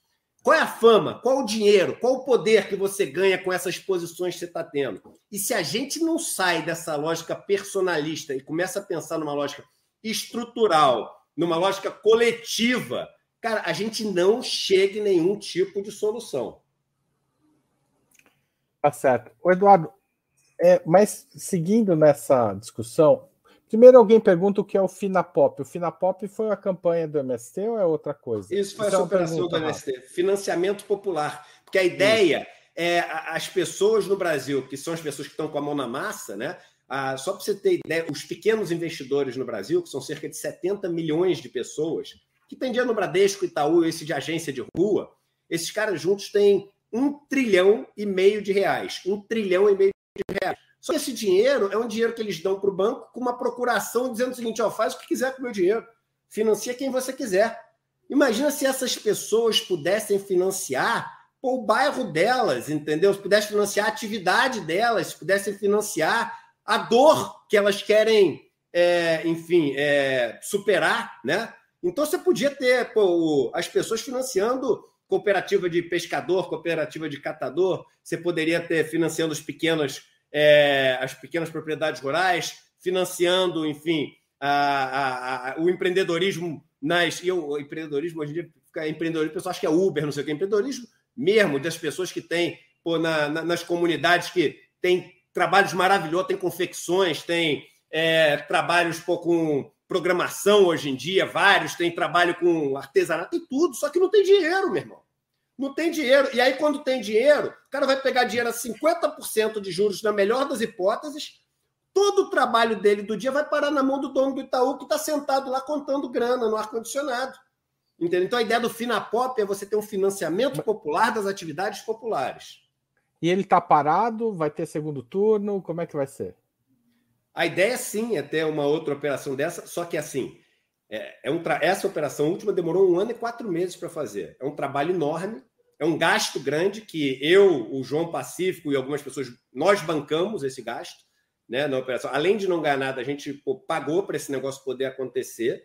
Qual é a fama? Qual o dinheiro? Qual o poder que você ganha com essas posições que você está tendo? E se a gente não sai dessa lógica personalista e começa a pensar numa lógica estrutural, numa lógica coletiva, cara, a gente não chega em nenhum tipo de solução. Tá certo. O Eduardo, é, mas seguindo nessa discussão, primeiro alguém pergunta o que é o Finapop. O Finapop foi a campanha do MST ou é outra coisa? Isso foi Isso a é operação do MST, financiamento popular. Porque a ideia Isso. é as pessoas no Brasil, que são as pessoas que estão com a mão na massa, né? Ah, só para você ter ideia, os pequenos investidores no Brasil, que são cerca de 70 milhões de pessoas, que tem dinheiro no Bradesco, Itaú, esse de agência de rua, esses caras juntos têm um trilhão e meio de reais. Um trilhão e meio de reais. Só que esse dinheiro é um dinheiro que eles dão para o banco com uma procuração dizendo o seguinte: ó, faz o que quiser com o meu dinheiro, financia quem você quiser. Imagina se essas pessoas pudessem financiar o bairro delas, entendeu? Se pudessem financiar a atividade delas, se pudessem financiar a dor que elas querem, é, enfim, é, superar, né? Então você podia ter pô, as pessoas financiando cooperativa de pescador, cooperativa de catador, você poderia ter financiando os pequenos, é, as pequenas propriedades rurais, financiando, enfim, a, a, a, o empreendedorismo nas. E o empreendedorismo, hoje em dia, fica empreendedorismo, o pessoal acha que é Uber, não sei o que, empreendedorismo mesmo, das pessoas que têm, pô, na, na, nas comunidades que têm trabalhos maravilhosos, tem confecções, tem é, trabalhos pô, com programação hoje em dia, vários, tem trabalho com artesanato, tem tudo, só que não tem dinheiro, meu irmão. Não tem dinheiro. E aí, quando tem dinheiro, o cara vai pegar dinheiro a 50% de juros, na melhor das hipóteses, todo o trabalho dele do dia vai parar na mão do dono do Itaú, que está sentado lá contando grana no ar-condicionado. Entendeu? Então, a ideia do Finapop é você ter um financiamento popular das atividades populares. E ele está parado? Vai ter segundo turno? Como é que vai ser? A ideia, sim, é ter uma outra operação dessa, só que assim, é, é um essa operação última demorou um ano e quatro meses para fazer. É um trabalho enorme, é um gasto grande que eu, o João Pacífico e algumas pessoas, nós bancamos esse gasto né, na operação. Além de não ganhar nada, a gente pô, pagou para esse negócio poder acontecer.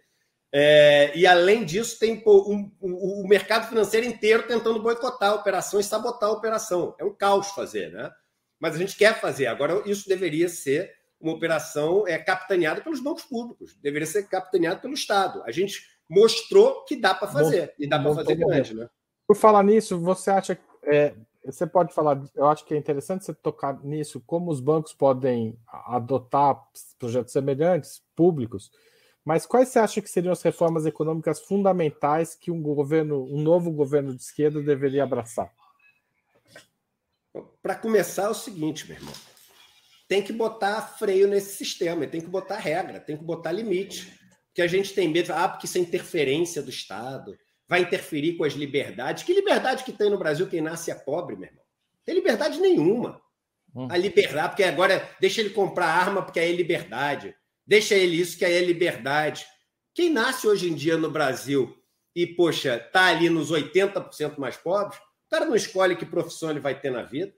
É, e além disso, tem pô, um, um, o mercado financeiro inteiro tentando boicotar a operação e sabotar a operação. É um caos fazer, né? Mas a gente quer fazer. Agora, isso deveria ser uma operação é, capitaneada pelos bancos públicos, deveria ser capitaneada pelo Estado. A gente mostrou que dá para fazer, e dá para fazer grande. Né? Por falar nisso, você acha que. É, você pode falar, eu acho que é interessante você tocar nisso, como os bancos podem adotar projetos semelhantes, públicos, mas quais você acha que seriam as reformas econômicas fundamentais que um governo, um novo governo de esquerda deveria abraçar? Para começar, é o seguinte, meu irmão tem que botar freio nesse sistema, tem que botar regra, tem que botar limite. Que a gente tem medo, ah, porque isso é interferência do Estado, vai interferir com as liberdades. Que liberdade que tem no Brasil quem nasce é pobre, meu irmão? Tem liberdade nenhuma. Hum. A liberdade, porque agora deixa ele comprar arma porque aí é liberdade. Deixa ele isso que aí é liberdade. Quem nasce hoje em dia no Brasil e, poxa, tá ali nos 80% mais pobres, o cara não escolhe que profissão ele vai ter na vida,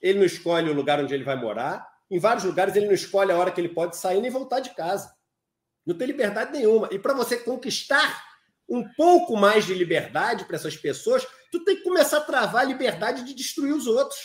ele não escolhe o lugar onde ele vai morar, em vários lugares ele não escolhe a hora que ele pode sair nem voltar de casa. Não tem liberdade nenhuma. E para você conquistar um pouco mais de liberdade para essas pessoas, tu tem que começar a travar a liberdade de destruir os outros.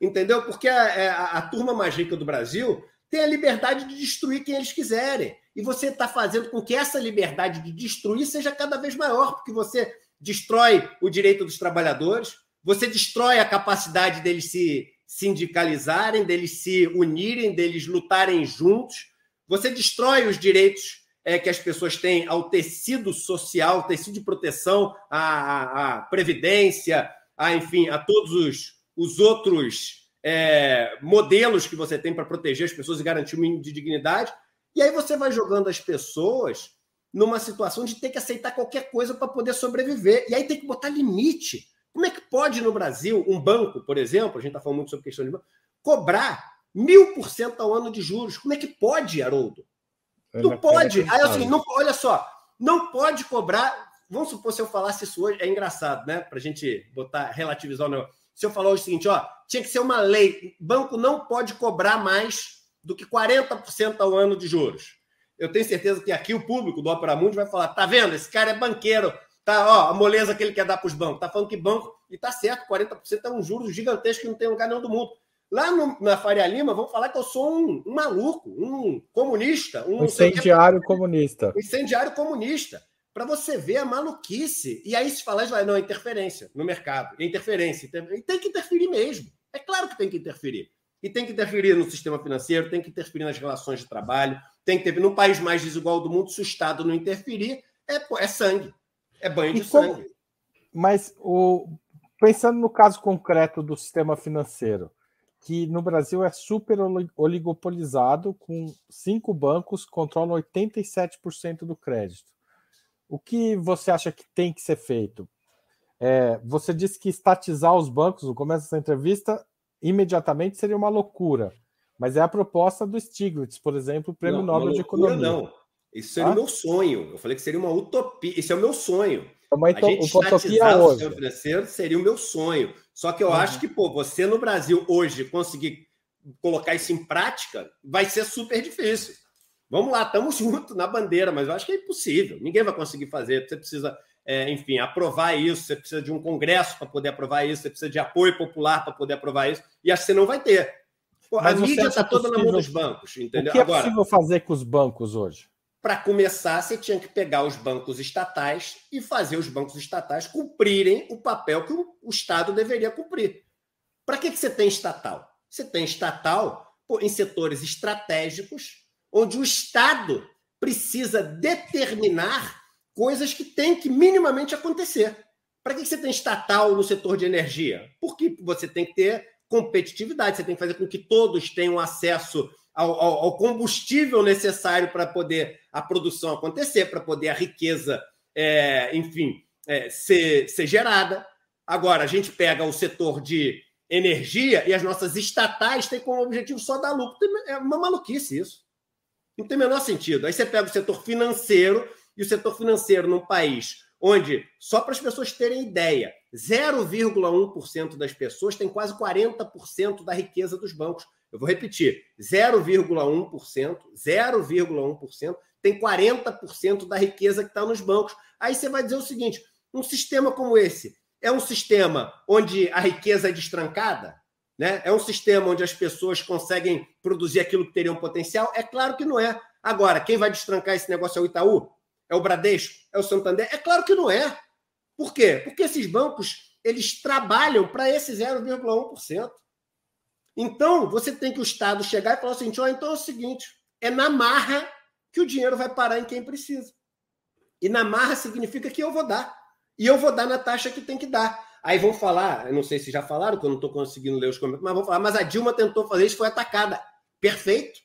Entendeu? Porque a, é, a, a turma mais rica do Brasil tem a liberdade de destruir quem eles quiserem. E você está fazendo com que essa liberdade de destruir seja cada vez maior, porque você destrói o direito dos trabalhadores, você destrói a capacidade deles se sindicalizarem, deles se unirem, deles lutarem juntos. Você destrói os direitos é, que as pessoas têm ao tecido social, tecido de proteção, à, à previdência, a, enfim, a todos os, os outros é, modelos que você tem para proteger as pessoas e garantir o mínimo de dignidade. E aí você vai jogando as pessoas numa situação de ter que aceitar qualquer coisa para poder sobreviver. E aí tem que botar limite. Como é que pode no Brasil um banco, por exemplo, a gente está falando muito sobre questão de banco, cobrar mil por cento ao ano de juros? Como é que pode, Haroldo? É não pode. Aí assim, não, olha só, não pode cobrar. Vamos supor se eu falasse isso hoje, é engraçado, né? Para a gente botar, relativizar o negócio. Se eu falar hoje o seguinte, ó, tinha que ser uma lei, banco não pode cobrar mais do que 40% ao ano de juros. Eu tenho certeza que aqui o público do Opera Mundi vai falar: tá vendo? Esse cara é banqueiro, Tá, ó, a moleza que ele quer dar para os bancos. Tá falando que banco, e tá certo, 40% é um juros gigantesco que não tem lugar nenhum do mundo. Lá no, na Faria Lima, vão falar que eu sou um, um maluco, um comunista. Um incendiário comunista. Um incendiário comunista. Para você ver a maluquice. E aí se falar, vai, não, interferência no mercado. Interferência. E tem que interferir mesmo. É claro que tem que interferir. E tem que interferir no sistema financeiro, tem que interferir nas relações de trabalho, tem que interferir no país mais desigual do mundo. Se o Estado não interferir, é, é sangue. É banho de como... sangue. Mas o... pensando no caso concreto do sistema financeiro, que no Brasil é super oligopolizado, com cinco bancos que controlam 87% do crédito. O que você acha que tem que ser feito? É, você disse que estatizar os bancos, no começo dessa entrevista, imediatamente seria uma loucura. Mas é a proposta do Stiglitz, por exemplo, o Prêmio não, Nobel de Economia. Não, isso seria ah? o meu sonho. Eu falei que seria uma utopia. Isso é o meu sonho. Uma a gente estatizar o sistema financeiro seria o meu sonho. Só que eu uhum. acho que, pô, você no Brasil hoje conseguir colocar isso em prática vai ser super difícil. Vamos lá, estamos juntos na bandeira, mas eu acho que é impossível. Ninguém vai conseguir fazer. Você precisa, é, enfim, aprovar isso. Você precisa de um congresso para poder aprovar isso. Você precisa de apoio popular para poder aprovar isso. E acho que você não vai ter. Pô, a mídia está toda possível... na mão dos bancos, entendeu? O que é Agora, possível fazer com os bancos hoje? Para começar, você tinha que pegar os bancos estatais e fazer os bancos estatais cumprirem o papel que o Estado deveria cumprir. Para que, que você tem estatal? Você tem estatal em setores estratégicos, onde o Estado precisa determinar coisas que têm que minimamente acontecer. Para que você tem estatal no setor de energia? Porque você tem que ter competitividade, você tem que fazer com que todos tenham acesso ao, ao, combustível necessário para poder a produção acontecer, para poder a riqueza, é, enfim, é, ser, ser gerada. Agora, a gente pega o setor de energia e as nossas estatais têm como objetivo só dar lucro. É uma maluquice isso. Não tem o menor sentido. Aí você pega o setor financeiro e o setor financeiro num país onde, só para as pessoas terem ideia, 0,1% das pessoas tem quase 40% da riqueza dos bancos. Eu vou repetir: 0,1%, 0,1% tem 40% da riqueza que está nos bancos. Aí você vai dizer o seguinte: um sistema como esse é um sistema onde a riqueza é destrancada? Né? É um sistema onde as pessoas conseguem produzir aquilo que teriam potencial? É claro que não é. Agora, quem vai destrancar esse negócio é o Itaú? É o Bradesco? É o Santander? É claro que não é. Por quê? Porque esses bancos eles trabalham para esse 0,1%. Então, você tem que o Estado chegar e falar assim: oh, então é o seguinte, é na marra que o dinheiro vai parar em quem precisa. E na marra significa que eu vou dar. E eu vou dar na taxa que tem que dar. Aí vão falar, eu não sei se já falaram, que eu não estou conseguindo ler os comentários, mas vão falar, mas a Dilma tentou fazer isso, foi atacada. Perfeito.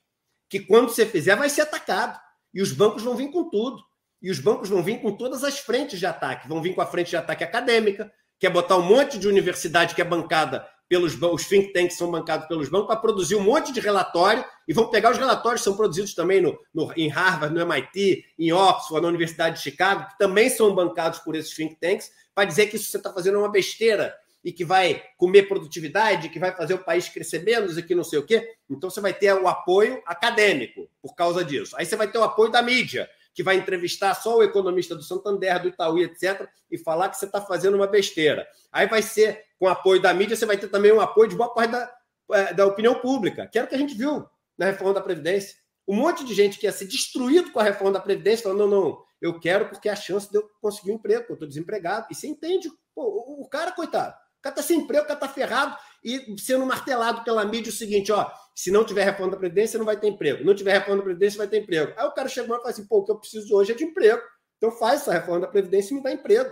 Que quando você fizer, vai ser atacado. E os bancos vão vir com tudo. E os bancos vão vir com todas as frentes de ataque. Vão vir com a frente de ataque acadêmica, que é botar um monte de universidade que é bancada pelos bancos, os think tanks são bancados pelos bancos para produzir um monte de relatório e vão pegar os relatórios que são produzidos também no, no, em Harvard, no MIT, em Oxford, na Universidade de Chicago, que também são bancados por esses think tanks, para dizer que isso você está fazendo uma besteira e que vai comer produtividade, que vai fazer o país crescer menos e que não sei o quê. Então você vai ter o apoio acadêmico por causa disso. Aí você vai ter o apoio da mídia, que vai entrevistar só o economista do Santander, do Itaú, etc., e falar que você está fazendo uma besteira. Aí vai ser, com o apoio da mídia, você vai ter também um apoio de boa parte da, é, da opinião pública, que era o que a gente viu na reforma da Previdência. Um monte de gente que ia ser destruído com a reforma da Previdência, falando, não, não, eu quero porque é a chance de eu conseguir um emprego, eu estou desempregado. E você entende, pô, o cara, coitado, o cara está sem emprego, o cara está ferrado e sendo martelado pela mídia o seguinte, ó, se não tiver reforma da Previdência, não vai ter emprego. Não tiver reforma da Previdência, vai ter emprego. Aí o cara chegou e falou assim: pô, o que eu preciso hoje é de emprego. Então faz essa reforma da Previdência e me dá emprego.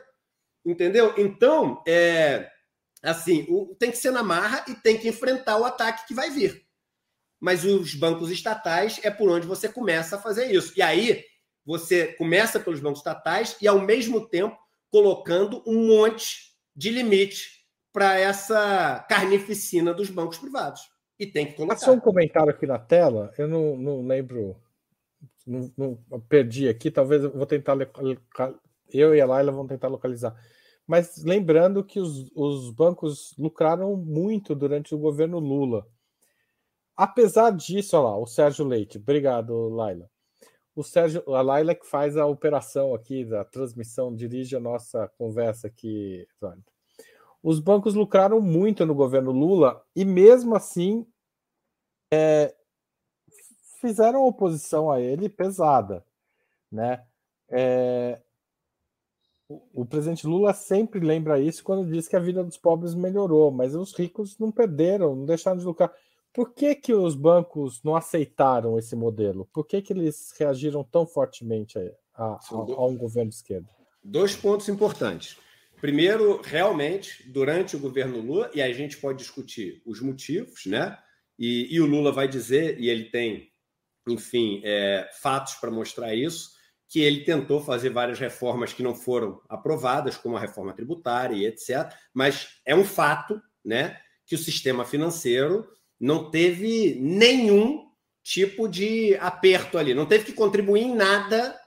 Entendeu? Então, é, assim, o, tem que ser na marra e tem que enfrentar o ataque que vai vir. Mas os bancos estatais é por onde você começa a fazer isso. E aí, você começa pelos bancos estatais e, ao mesmo tempo, colocando um monte de limite para essa carnificina dos bancos privados. E tem que colocar. Passou um comentário aqui na tela, eu não, não lembro, não, não, perdi aqui, talvez eu vou tentar, eu e a Laila vão tentar localizar. Mas lembrando que os, os bancos lucraram muito durante o governo Lula. Apesar disso, olha lá, o Sérgio Leite, obrigado, Laila. o Sérgio, a Laila que faz a operação aqui da transmissão, dirige a nossa conversa aqui, Os bancos lucraram muito no governo Lula e mesmo assim é, fizeram oposição a ele pesada, né? É, o, presidente Lula sempre lembra isso quando diz que a vida dos pobres melhorou, mas os ricos não perderam, não deixaram de lucrar. Por que, que os bancos não aceitaram esse modelo? Por que, que eles reagiram tão fortemente a, a, a um governo de esquerda? Dois pontos importantes. Primeiro, realmente, durante o governo Lula, e a gente pode discutir os motivos, né? E, e o Lula vai dizer, e ele tem, enfim, é, fatos para mostrar isso, que ele tentou fazer várias reformas que não foram aprovadas, como a reforma tributária e etc. Mas é um fato, né, que o sistema financeiro não teve nenhum tipo de aperto ali, não teve que contribuir em nada,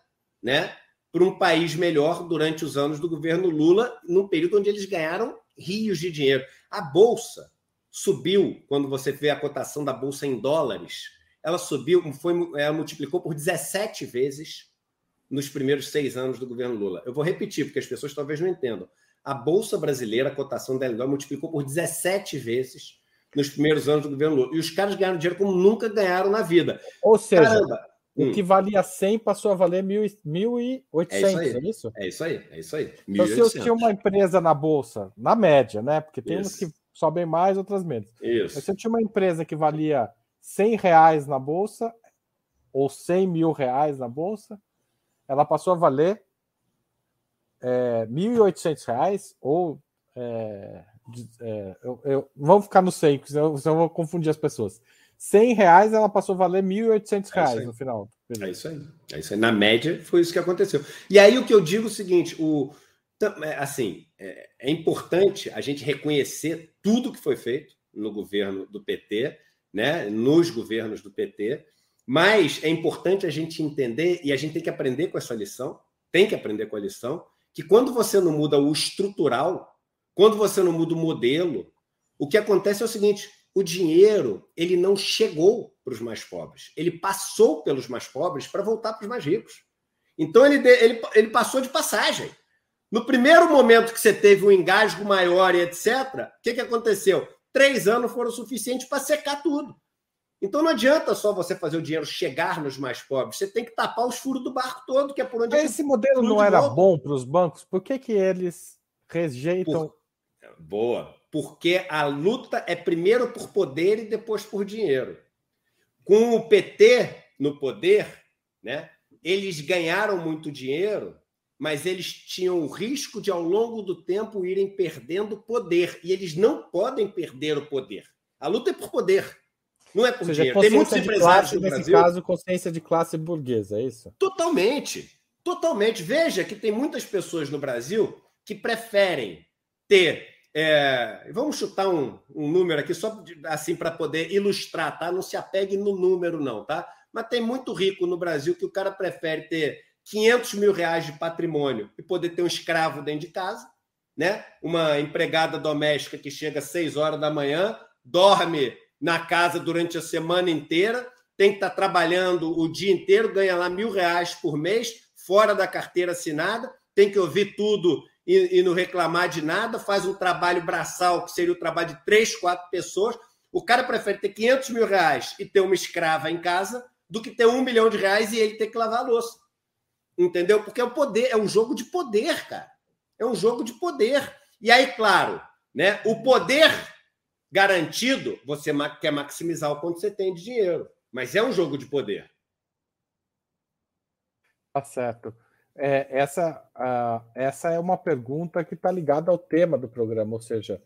né, para um país melhor durante os anos do governo Lula, num período onde eles ganharam rios de dinheiro. A bolsa subiu quando você vê a cotação da bolsa em dólares, ela subiu, foi, ela multiplicou por 17 vezes nos primeiros seis anos do governo Lula. Eu vou repetir, porque as pessoas talvez não entendam. A Bolsa Brasileira, a cotação dela dólar, multiplicou por 17 vezes nos primeiros anos do governo Lula. E os caras ganharam dinheiro como nunca ganharam na vida. Ou seja, Caramba. o hum. que valia 100 passou a valer 1.800, é é isso? É isso aí, é isso aí. Então, se eu tinha uma empresa na Bolsa, na média, né? Porque tem uns que sobem mais, outras menos. Isso. Se eu tinha uma empresa que valia 100 reais na Bolsa, ou 100 mil reais na Bolsa, ela passou a valer é, R$ 1.800 ou. É, é, eu, eu, vamos ficar no 100, senão, senão eu vou confundir as pessoas. 100 reais ela passou a valer 1.800 é reais é no final. É isso aí. É isso aí. Na média, foi isso que aconteceu. E aí o que eu digo é o seguinte: o, é, assim, é, é importante a gente reconhecer tudo que foi feito no governo do PT, né, nos governos do PT, mas é importante a gente entender, e a gente tem que aprender com essa lição, tem que aprender com a lição, que quando você não muda o estrutural, quando você não muda o modelo, o que acontece é o seguinte: o dinheiro ele não chegou para os mais pobres, ele passou pelos mais pobres para voltar para os mais ricos. Então ele, ele, ele passou de passagem. No primeiro momento que você teve um engasgo maior e etc., o que, que aconteceu? Três anos foram suficientes para secar tudo. Então não adianta só você fazer o dinheiro chegar nos mais pobres, você tem que tapar os furos do barco todo, que é por onde. Esse modelo não era bom para os bancos? Por que, que eles rejeitam? Por... Boa. Porque a luta é primeiro por poder e depois por dinheiro. Com o PT no poder, né, eles ganharam muito dinheiro, mas eles tinham o risco de, ao longo do tempo, irem perdendo poder. E eles não podem perder o poder. A luta é por poder. Não é por seja, dinheiro. Tem muitos empresários classe, no Brasil. Nesse caso, consciência de classe burguesa, é isso? Totalmente. Totalmente. Veja que tem muitas pessoas no Brasil que preferem ter. É, vamos chutar um, um, número aqui, só assim para poder ilustrar, tá? Não se apegue no número, não, tá? Mas tem muito rico no Brasil que o cara prefere ter 500 mil reais de patrimônio e poder ter um escravo dentro de casa, né? Uma empregada doméstica que chega às 6 horas da manhã, dorme na casa durante a semana inteira, tem que estar trabalhando o dia inteiro, ganha lá mil reais por mês, fora da carteira assinada, tem que ouvir tudo e, e não reclamar de nada, faz um trabalho braçal, que seria o trabalho de três, quatro pessoas. O cara prefere ter 500 mil reais e ter uma escrava em casa do que ter um milhão de reais e ele ter que lavar a louça. Entendeu? Porque é o poder, é um jogo de poder, cara. É um jogo de poder. E aí, claro, né? O poder Garantido, você quer maximizar o quanto você tem de dinheiro. Mas é um jogo de poder. Tá certo. É, essa, uh, essa é uma pergunta que está ligada ao tema do programa, ou seja,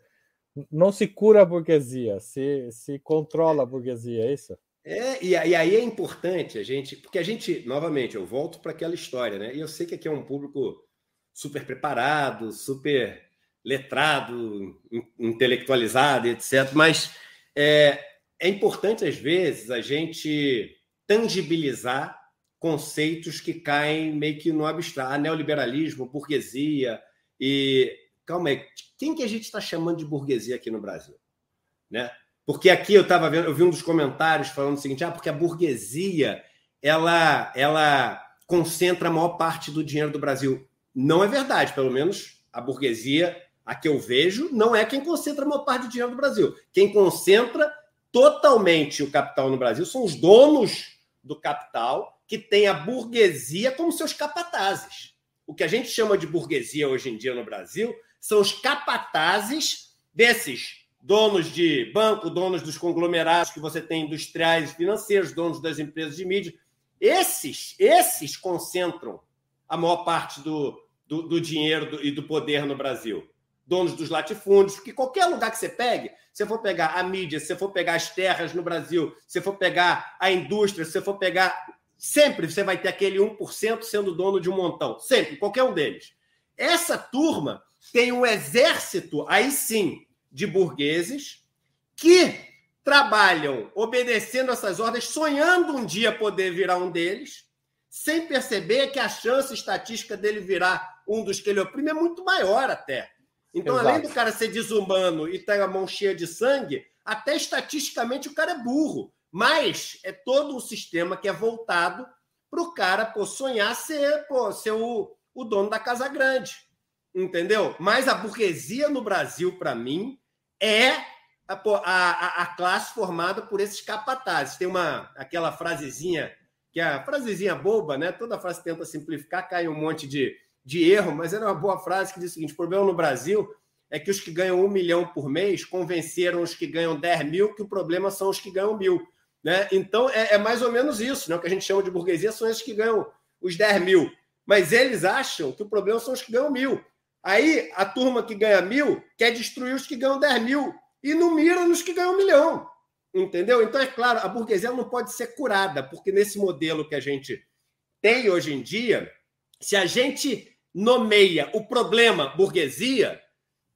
não se cura a burguesia, se, se controla a burguesia, é isso? É, e, e aí é importante a gente, porque a gente, novamente, eu volto para aquela história, né? E eu sei que aqui é um público super preparado, super letrado, intelectualizado, etc. Mas é, é importante, às vezes, a gente tangibilizar conceitos que caem meio que no abstrato. Ah, neoliberalismo, burguesia e... Calma aí, quem que a gente está chamando de burguesia aqui no Brasil? Né? Porque aqui eu estava vendo, eu vi um dos comentários falando o seguinte: ah, porque a burguesia ela, ela concentra a maior parte do dinheiro do Brasil. Não é verdade, pelo menos a burguesia, a que eu vejo, não é quem concentra a maior parte do dinheiro do Brasil. Quem concentra totalmente o capital no Brasil são os donos do capital que têm a burguesia como seus capatazes. O que a gente chama de burguesia hoje em dia no Brasil são os capatazes desses donos de banco, donos dos conglomerados que você tem industriais e financeiros, donos das empresas de mídia. Esses, esses concentram a maior parte do, do, do dinheiro e do poder no Brasil. Donos dos latifúndios, porque qualquer lugar que você pegue, se for pegar a mídia, se for pegar as terras no Brasil, se for pegar a indústria, se for pegar. Sempre você vai ter aquele 1% sendo dono de um montão. Sempre, qualquer um deles. Essa turma tem um exército, aí sim, de burgueses que trabalham obedecendo essas ordens, sonhando um dia poder virar um deles, sem perceber que a chance estatística dele virar um dos que ele oprime é muito maior até. Então, Exato. além do cara ser desumano e ter a mão cheia de sangue, até estatisticamente o cara é burro. Mas é todo um sistema que é voltado para o cara pô, sonhar ser, pô, ser o, o dono da Casa Grande. Entendeu? Mas a burguesia no Brasil, para mim, é a, a, a, classe formada por esses capatazes. Tem uma aquela frasezinha, que é a frasezinha boba, né? Toda frase tenta simplificar, cai um monte de, de erro, mas era uma boa frase que diz o seguinte: o problema no Brasil é que os que ganham um milhão por mês convenceram os que ganham 10 mil que o problema são os que ganham mil. Né? Então é, é mais ou menos isso, né? O que a gente chama de burguesia são esses que ganham os 10 mil. Mas eles acham que o problema são os que ganham mil. Aí a turma que ganha mil quer destruir os que ganham 10 mil e não mira nos que ganham um milhão. Entendeu? Então, é claro, a burguesia não pode ser curada, porque nesse modelo que a gente tem hoje em dia, se a gente nomeia o problema burguesia,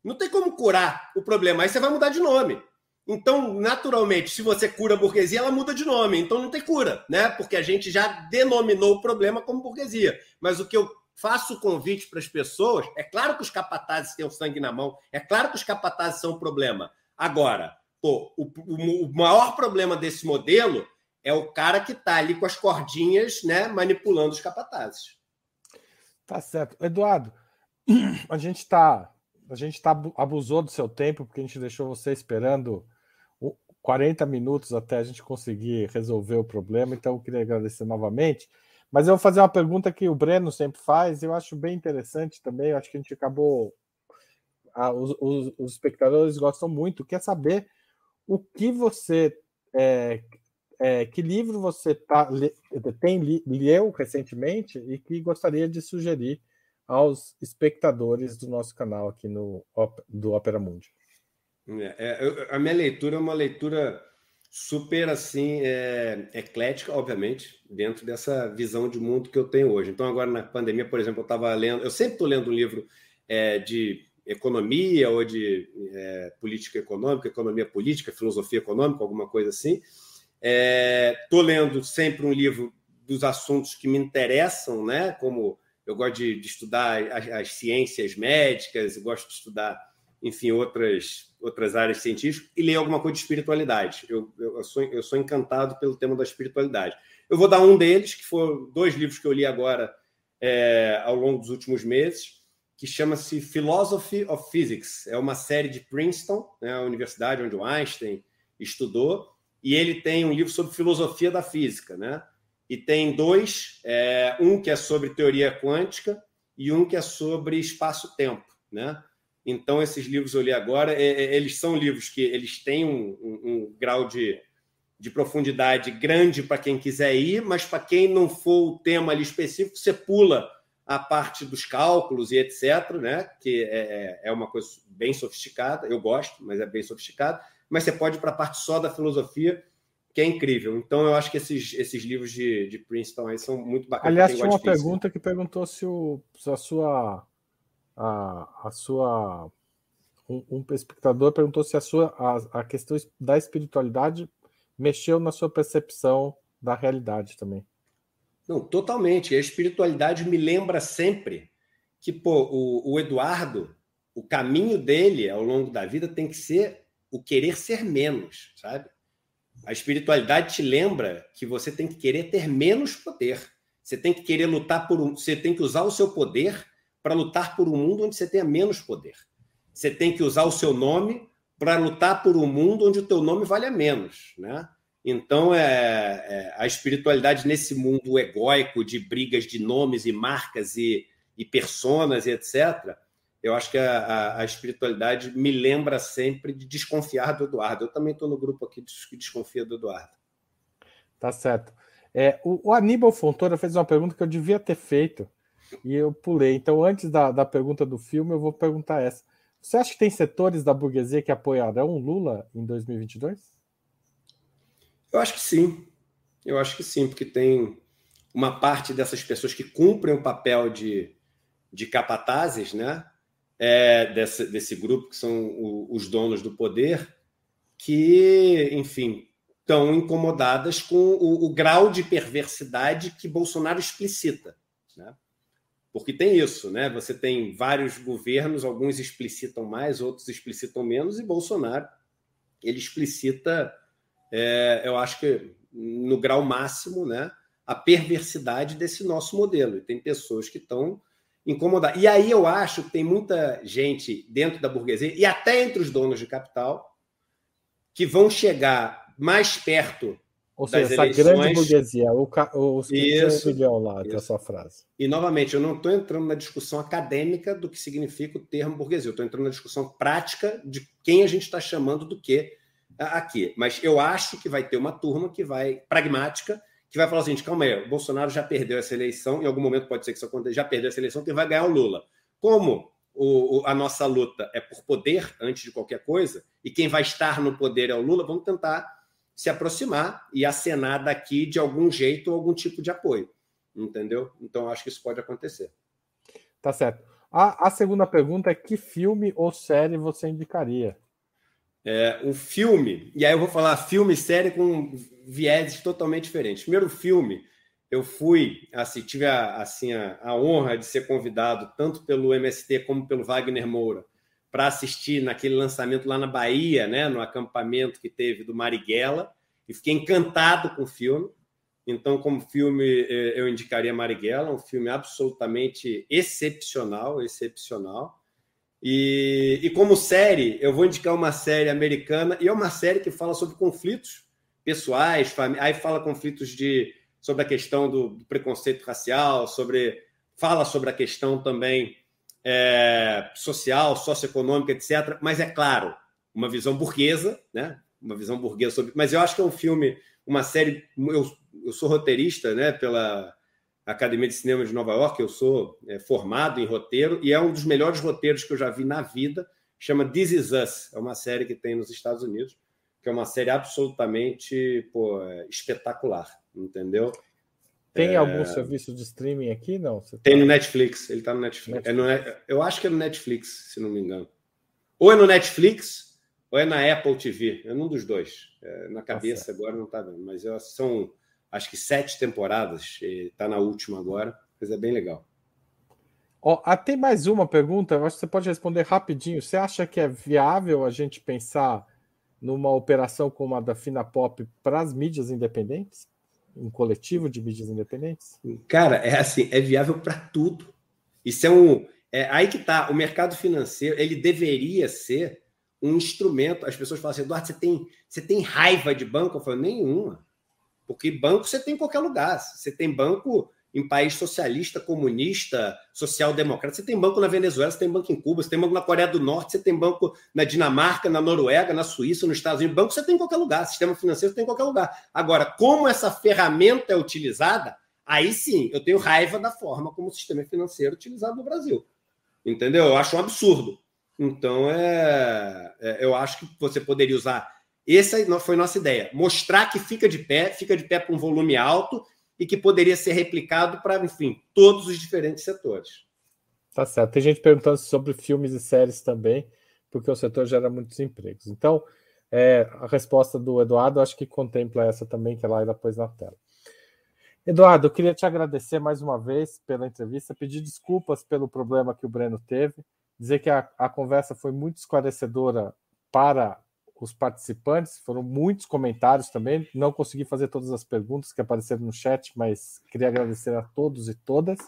não tem como curar o problema. Aí você vai mudar de nome. Então, naturalmente, se você cura a burguesia, ela muda de nome. Então não tem cura, né? Porque a gente já denominou o problema como burguesia. Mas o que eu faço o convite para as pessoas. É claro que os capatazes têm o sangue na mão, é claro que os capatazes são um problema. Agora, pô, o, o, o maior problema desse modelo é o cara que está ali com as cordinhas, né, manipulando os capatazes. Tá certo. Eduardo, a gente está a gente tá, abusou do seu tempo porque a gente deixou você esperando 40 minutos até a gente conseguir resolver o problema, então eu queria agradecer novamente. Mas eu vou fazer uma pergunta que o Breno sempre faz, eu acho bem interessante também. Eu acho que a gente acabou. Os, os, os, espectadores gostam muito, quer saber o que você. É, é, que livro você tá, tem leu recentemente e que gostaria de sugerir aos espectadores do nosso canal aqui no do Opera Mundi. É, é a minha leitura é uma leitura super assim é, eclética, obviamente, dentro dessa visão de mundo que eu tenho hoje. Então, agora na pandemia, por exemplo, eu estava lendo, eu sempre estou lendo um livro é, de economia ou de é, política econômica, economia política, filosofia econômica, alguma coisa assim. Estou é, lendo sempre um livro dos assuntos que me interessam, né? Como eu gosto de, de estudar as, as ciências médicas, gosto de estudar enfim, outras, outras áreas científicas e ler alguma coisa de espiritualidade. Eu, eu, sou, eu sou encantado pelo tema da espiritualidade. Eu vou dar um deles, que foram dois livros que eu li agora é, ao longo dos últimos meses, que chama-se Philosophy of Physics. É uma série de Princeton, né, a universidade onde o Einstein estudou, e ele tem um livro sobre filosofia da física, né? E tem dois, é, um que é sobre teoria quântica e um que é sobre espaço-tempo, né? Então, esses livros eu li agora, é, é, eles são livros que eles têm um, um, um grau de, de profundidade grande para quem quiser ir, mas para quem não for o tema ali específico, você pula a parte dos cálculos e etc., né? que é, é, é uma coisa bem sofisticada, eu gosto, mas é bem sofisticado, mas você pode ir para a parte só da filosofia, que é incrível. Então, eu acho que esses, esses livros de, de Princeton aí são muito bacanas. Aliás, tinha uma pergunta que perguntou se, o, se a sua a, a sua. Um, um, espectador perguntou se a sua a, a questão da espiritualidade mexeu na sua percepção da realidade também. Não, totalmente. A espiritualidade me lembra sempre que pô, o, o Eduardo, o caminho dele ao longo da vida tem que ser o querer ser menos, sabe? A espiritualidade te lembra que você tem que querer ter menos poder. Você tem que querer lutar por um, você tem que usar o seu poder para lutar por um mundo onde você tenha menos poder. Você tem que usar o seu nome para lutar por um mundo onde o teu nome valha menos, né? Então, é, é, a espiritualidade nesse mundo egóico de brigas de nomes e marcas e, e personas e etc., eu acho que a, a, a, espiritualidade me lembra sempre de desconfiar do Eduardo. Eu também estou no grupo aqui que desconfia do Eduardo. Tá certo. É, o, o, Aníbal Fontoura fez uma pergunta que eu devia ter feito e eu pulei. Então, antes da, da pergunta do filme, eu vou perguntar essa. Você acha que tem setores da burguesia que apoiarão Lula em 2022? Eu acho que sim. Eu acho que sim, porque tem uma parte dessas pessoas que cumprem o papel de, de capatazes, né? É, desse, desse grupo que são o, os donos do poder, que, enfim, estão incomodadas com o, o, grau de perversidade que Bolsonaro explicita. Né? Porque tem isso, né? Você tem vários governos, alguns explicitam mais, outros explicitam menos, e Bolsonaro ele explicita, é, eu acho que no grau máximo, né, a perversidade desse nosso modelo. E tem pessoas que estão incomodadas. E aí eu acho que tem muita gente dentro da burguesia e até entre os donos de capital que vão chegar mais perto ou seja, essa eleições... grande burguesia, o, o, os isso, lá, isso. é a sua frase. E, novamente, eu não estou entrando na discussão acadêmica do que significa o termo burguesia, eu estou entrando na discussão prática de quem a gente está chamando do que aqui. Mas eu acho que vai ter uma turma que vai, pragmática, que vai falar assim: calma aí, o Bolsonaro já perdeu essa eleição, em algum momento pode ser que isso aconteça, já perdeu essa eleição, quem vai ganhar é o Lula. Como o, a nossa luta é por poder antes de qualquer coisa, e quem vai estar no poder é o Lula, vamos tentar se aproximar e acenar daqui de algum jeito algum tipo de apoio. Entendeu? Então, acho que isso pode acontecer. Tá certo. A, a segunda pergunta é: que filme ou série você indicaria? É, um filme, e aí eu vou falar filme e série com vieses totalmente diferentes. Primeiro filme, eu fui, assim, tive a, assim, a, a honra de ser convidado tanto pelo MST como pelo Wagner Moura para assistir naquele lançamento lá na Bahia, né, no acampamento que teve do Marighella, e fiquei encantado com o filme. Então, como filme, eh, eu indicaria Marighella, um filme absolutamente excepcional, excepcional. E, e como série, eu vou indicar uma série americana, e é uma série que fala sobre conflitos pessoais, aí fala conflitos de sobre a questão do, do preconceito racial, sobre fala sobre a questão também é, social, socioeconômica, etc. Mas é claro, uma visão burguesa, né? Uma visão burguesa sobre. Mas eu acho que é um filme, uma série. Eu, eu sou roteirista, né? Pela Academia de Cinema de Nova York, eu sou é, formado em roteiro e é um dos melhores roteiros que eu já vi na vida. Chama This Is Us, é uma série que tem nos Estados Unidos, que é uma série absolutamente pô, é, espetacular, entendeu? Tem é... algum serviço de streaming aqui? Não. Tá... Tem no Netflix. Ele está no Netflix. Netflix. É no... Eu acho que é no Netflix, se não me engano. Ou é no Netflix, ou é na Apple TV. É num dos dois. É, na cabeça agora não está vendo. Mas são, acho que sete temporadas. Está na última agora. Mas é bem legal. Ó, oh, tem mais uma pergunta. Eu acho que você pode responder rapidinho. Você acha que é viável a gente pensar numa operação como a da Finapop para as mídias independentes? um coletivo de mídias independentes? Cara, é assim, é viável para tudo. Isso é um. É, aí que tá, o mercado financeiro, ele deveria ser um instrumento. As pessoas falam assim, Eduardo, você tem, você tem raiva de banco? Eu falo, nenhuma. Porque banco você tem em qualquer lugar. Você tem banco em país socialista, comunista, social-democrata. Você tem banco na Venezuela, você tem banco em Cuba, você tem banco na Coreia do Norte, você tem banco na Dinamarca, na Noruega, na Suíça, nos Estados Unidos. Banco você tem em qualquer lugar, sistema financeiro você tem em qualquer lugar. Agora, como essa ferramenta é utilizada, aí sim, eu tenho raiva da forma como o sistema financeiro é utilizado no Brasil. Entendeu? Eu acho um absurdo. Então, é, é eu acho que você poderia usar. Essa foi nossa ideia. Mostrar que fica de pé, fica de pé com um volume alto e que poderia ser replicado para, enfim, todos os diferentes setores. Tá certo. Tem gente perguntando sobre filmes e séries também, porque o setor gera muitos empregos. Então, é, a resposta do Eduardo acho que contempla essa também, que ela ainda pôs na tela. Eduardo, eu queria te agradecer mais uma vez pela entrevista, pedir desculpas pelo problema que o Breno teve, dizer que a, a conversa foi muito esclarecedora para os participantes, foram muitos comentários também. Não consegui fazer todas as perguntas que apareceram no chat, mas queria agradecer a todos e todas.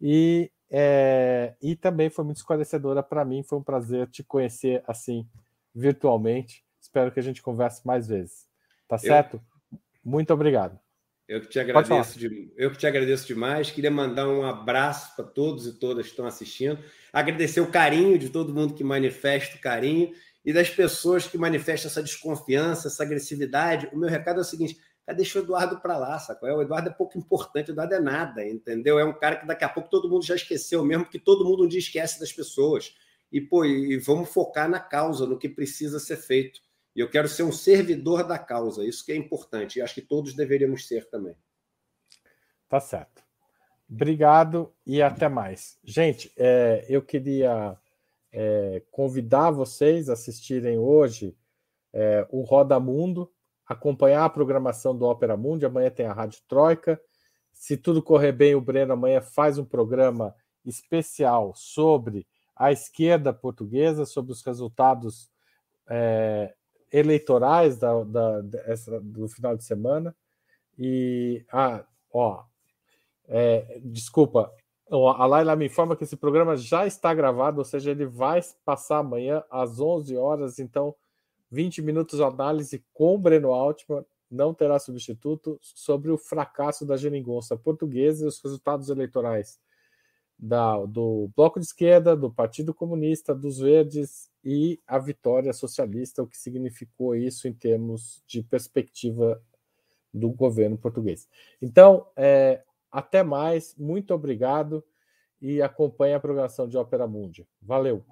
E, é, e também foi muito esclarecedora para mim. Foi um prazer te conhecer assim virtualmente. Espero que a gente converse mais vezes. Tá certo? Eu, muito obrigado. Eu que te agradeço, de, eu que te agradeço demais. Queria mandar um abraço para todos e todas que estão assistindo. Agradecer o carinho de todo mundo que manifesta o carinho e das pessoas que manifestam essa desconfiança, essa agressividade. O meu recado é o seguinte: deixa o Eduardo para lá, sacou? O Eduardo é pouco importante, o Eduardo é nada, entendeu? É um cara que daqui a pouco todo mundo já esqueceu, mesmo que todo mundo um dia esquece das pessoas. E, pô, e vamos focar na causa, no que precisa ser feito. E eu quero ser um servidor da causa, isso que é importante. E acho que todos deveríamos ser também. Tá certo. Obrigado e até mais. Gente, é, eu queria é, convidar vocês a assistirem hoje é, o Roda Mundo, acompanhar a programação do Ópera Mundi. Amanhã tem a Rádio Troika. Se tudo correr bem, o Breno amanhã faz um programa especial sobre a esquerda portuguesa, sobre os resultados é, eleitorais da, da, dessa, do final de semana. E, ah, ó, é, desculpa, a Laila me informa que esse programa já está gravado, ou seja, ele vai passar amanhã às 11 horas, então 20 minutos de análise com Breno Altman, não terá substituto, sobre o fracasso da geringonça portuguesa e os resultados eleitorais da, do Bloco de Esquerda, do Partido Comunista, dos Verdes e a vitória socialista, o que significou isso em termos de perspectiva do governo português. Então, é, até mais, muito obrigado e acompanhe a programação de Ópera Mundi. Valeu!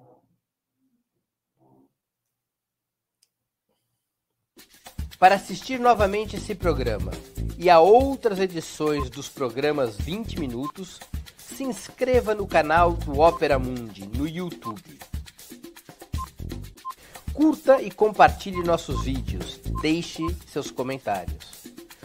Para assistir novamente esse programa e a outras edições dos programas 20 Minutos, se inscreva no canal do Ópera Mundi no YouTube. Curta e compartilhe nossos vídeos, deixe seus comentários.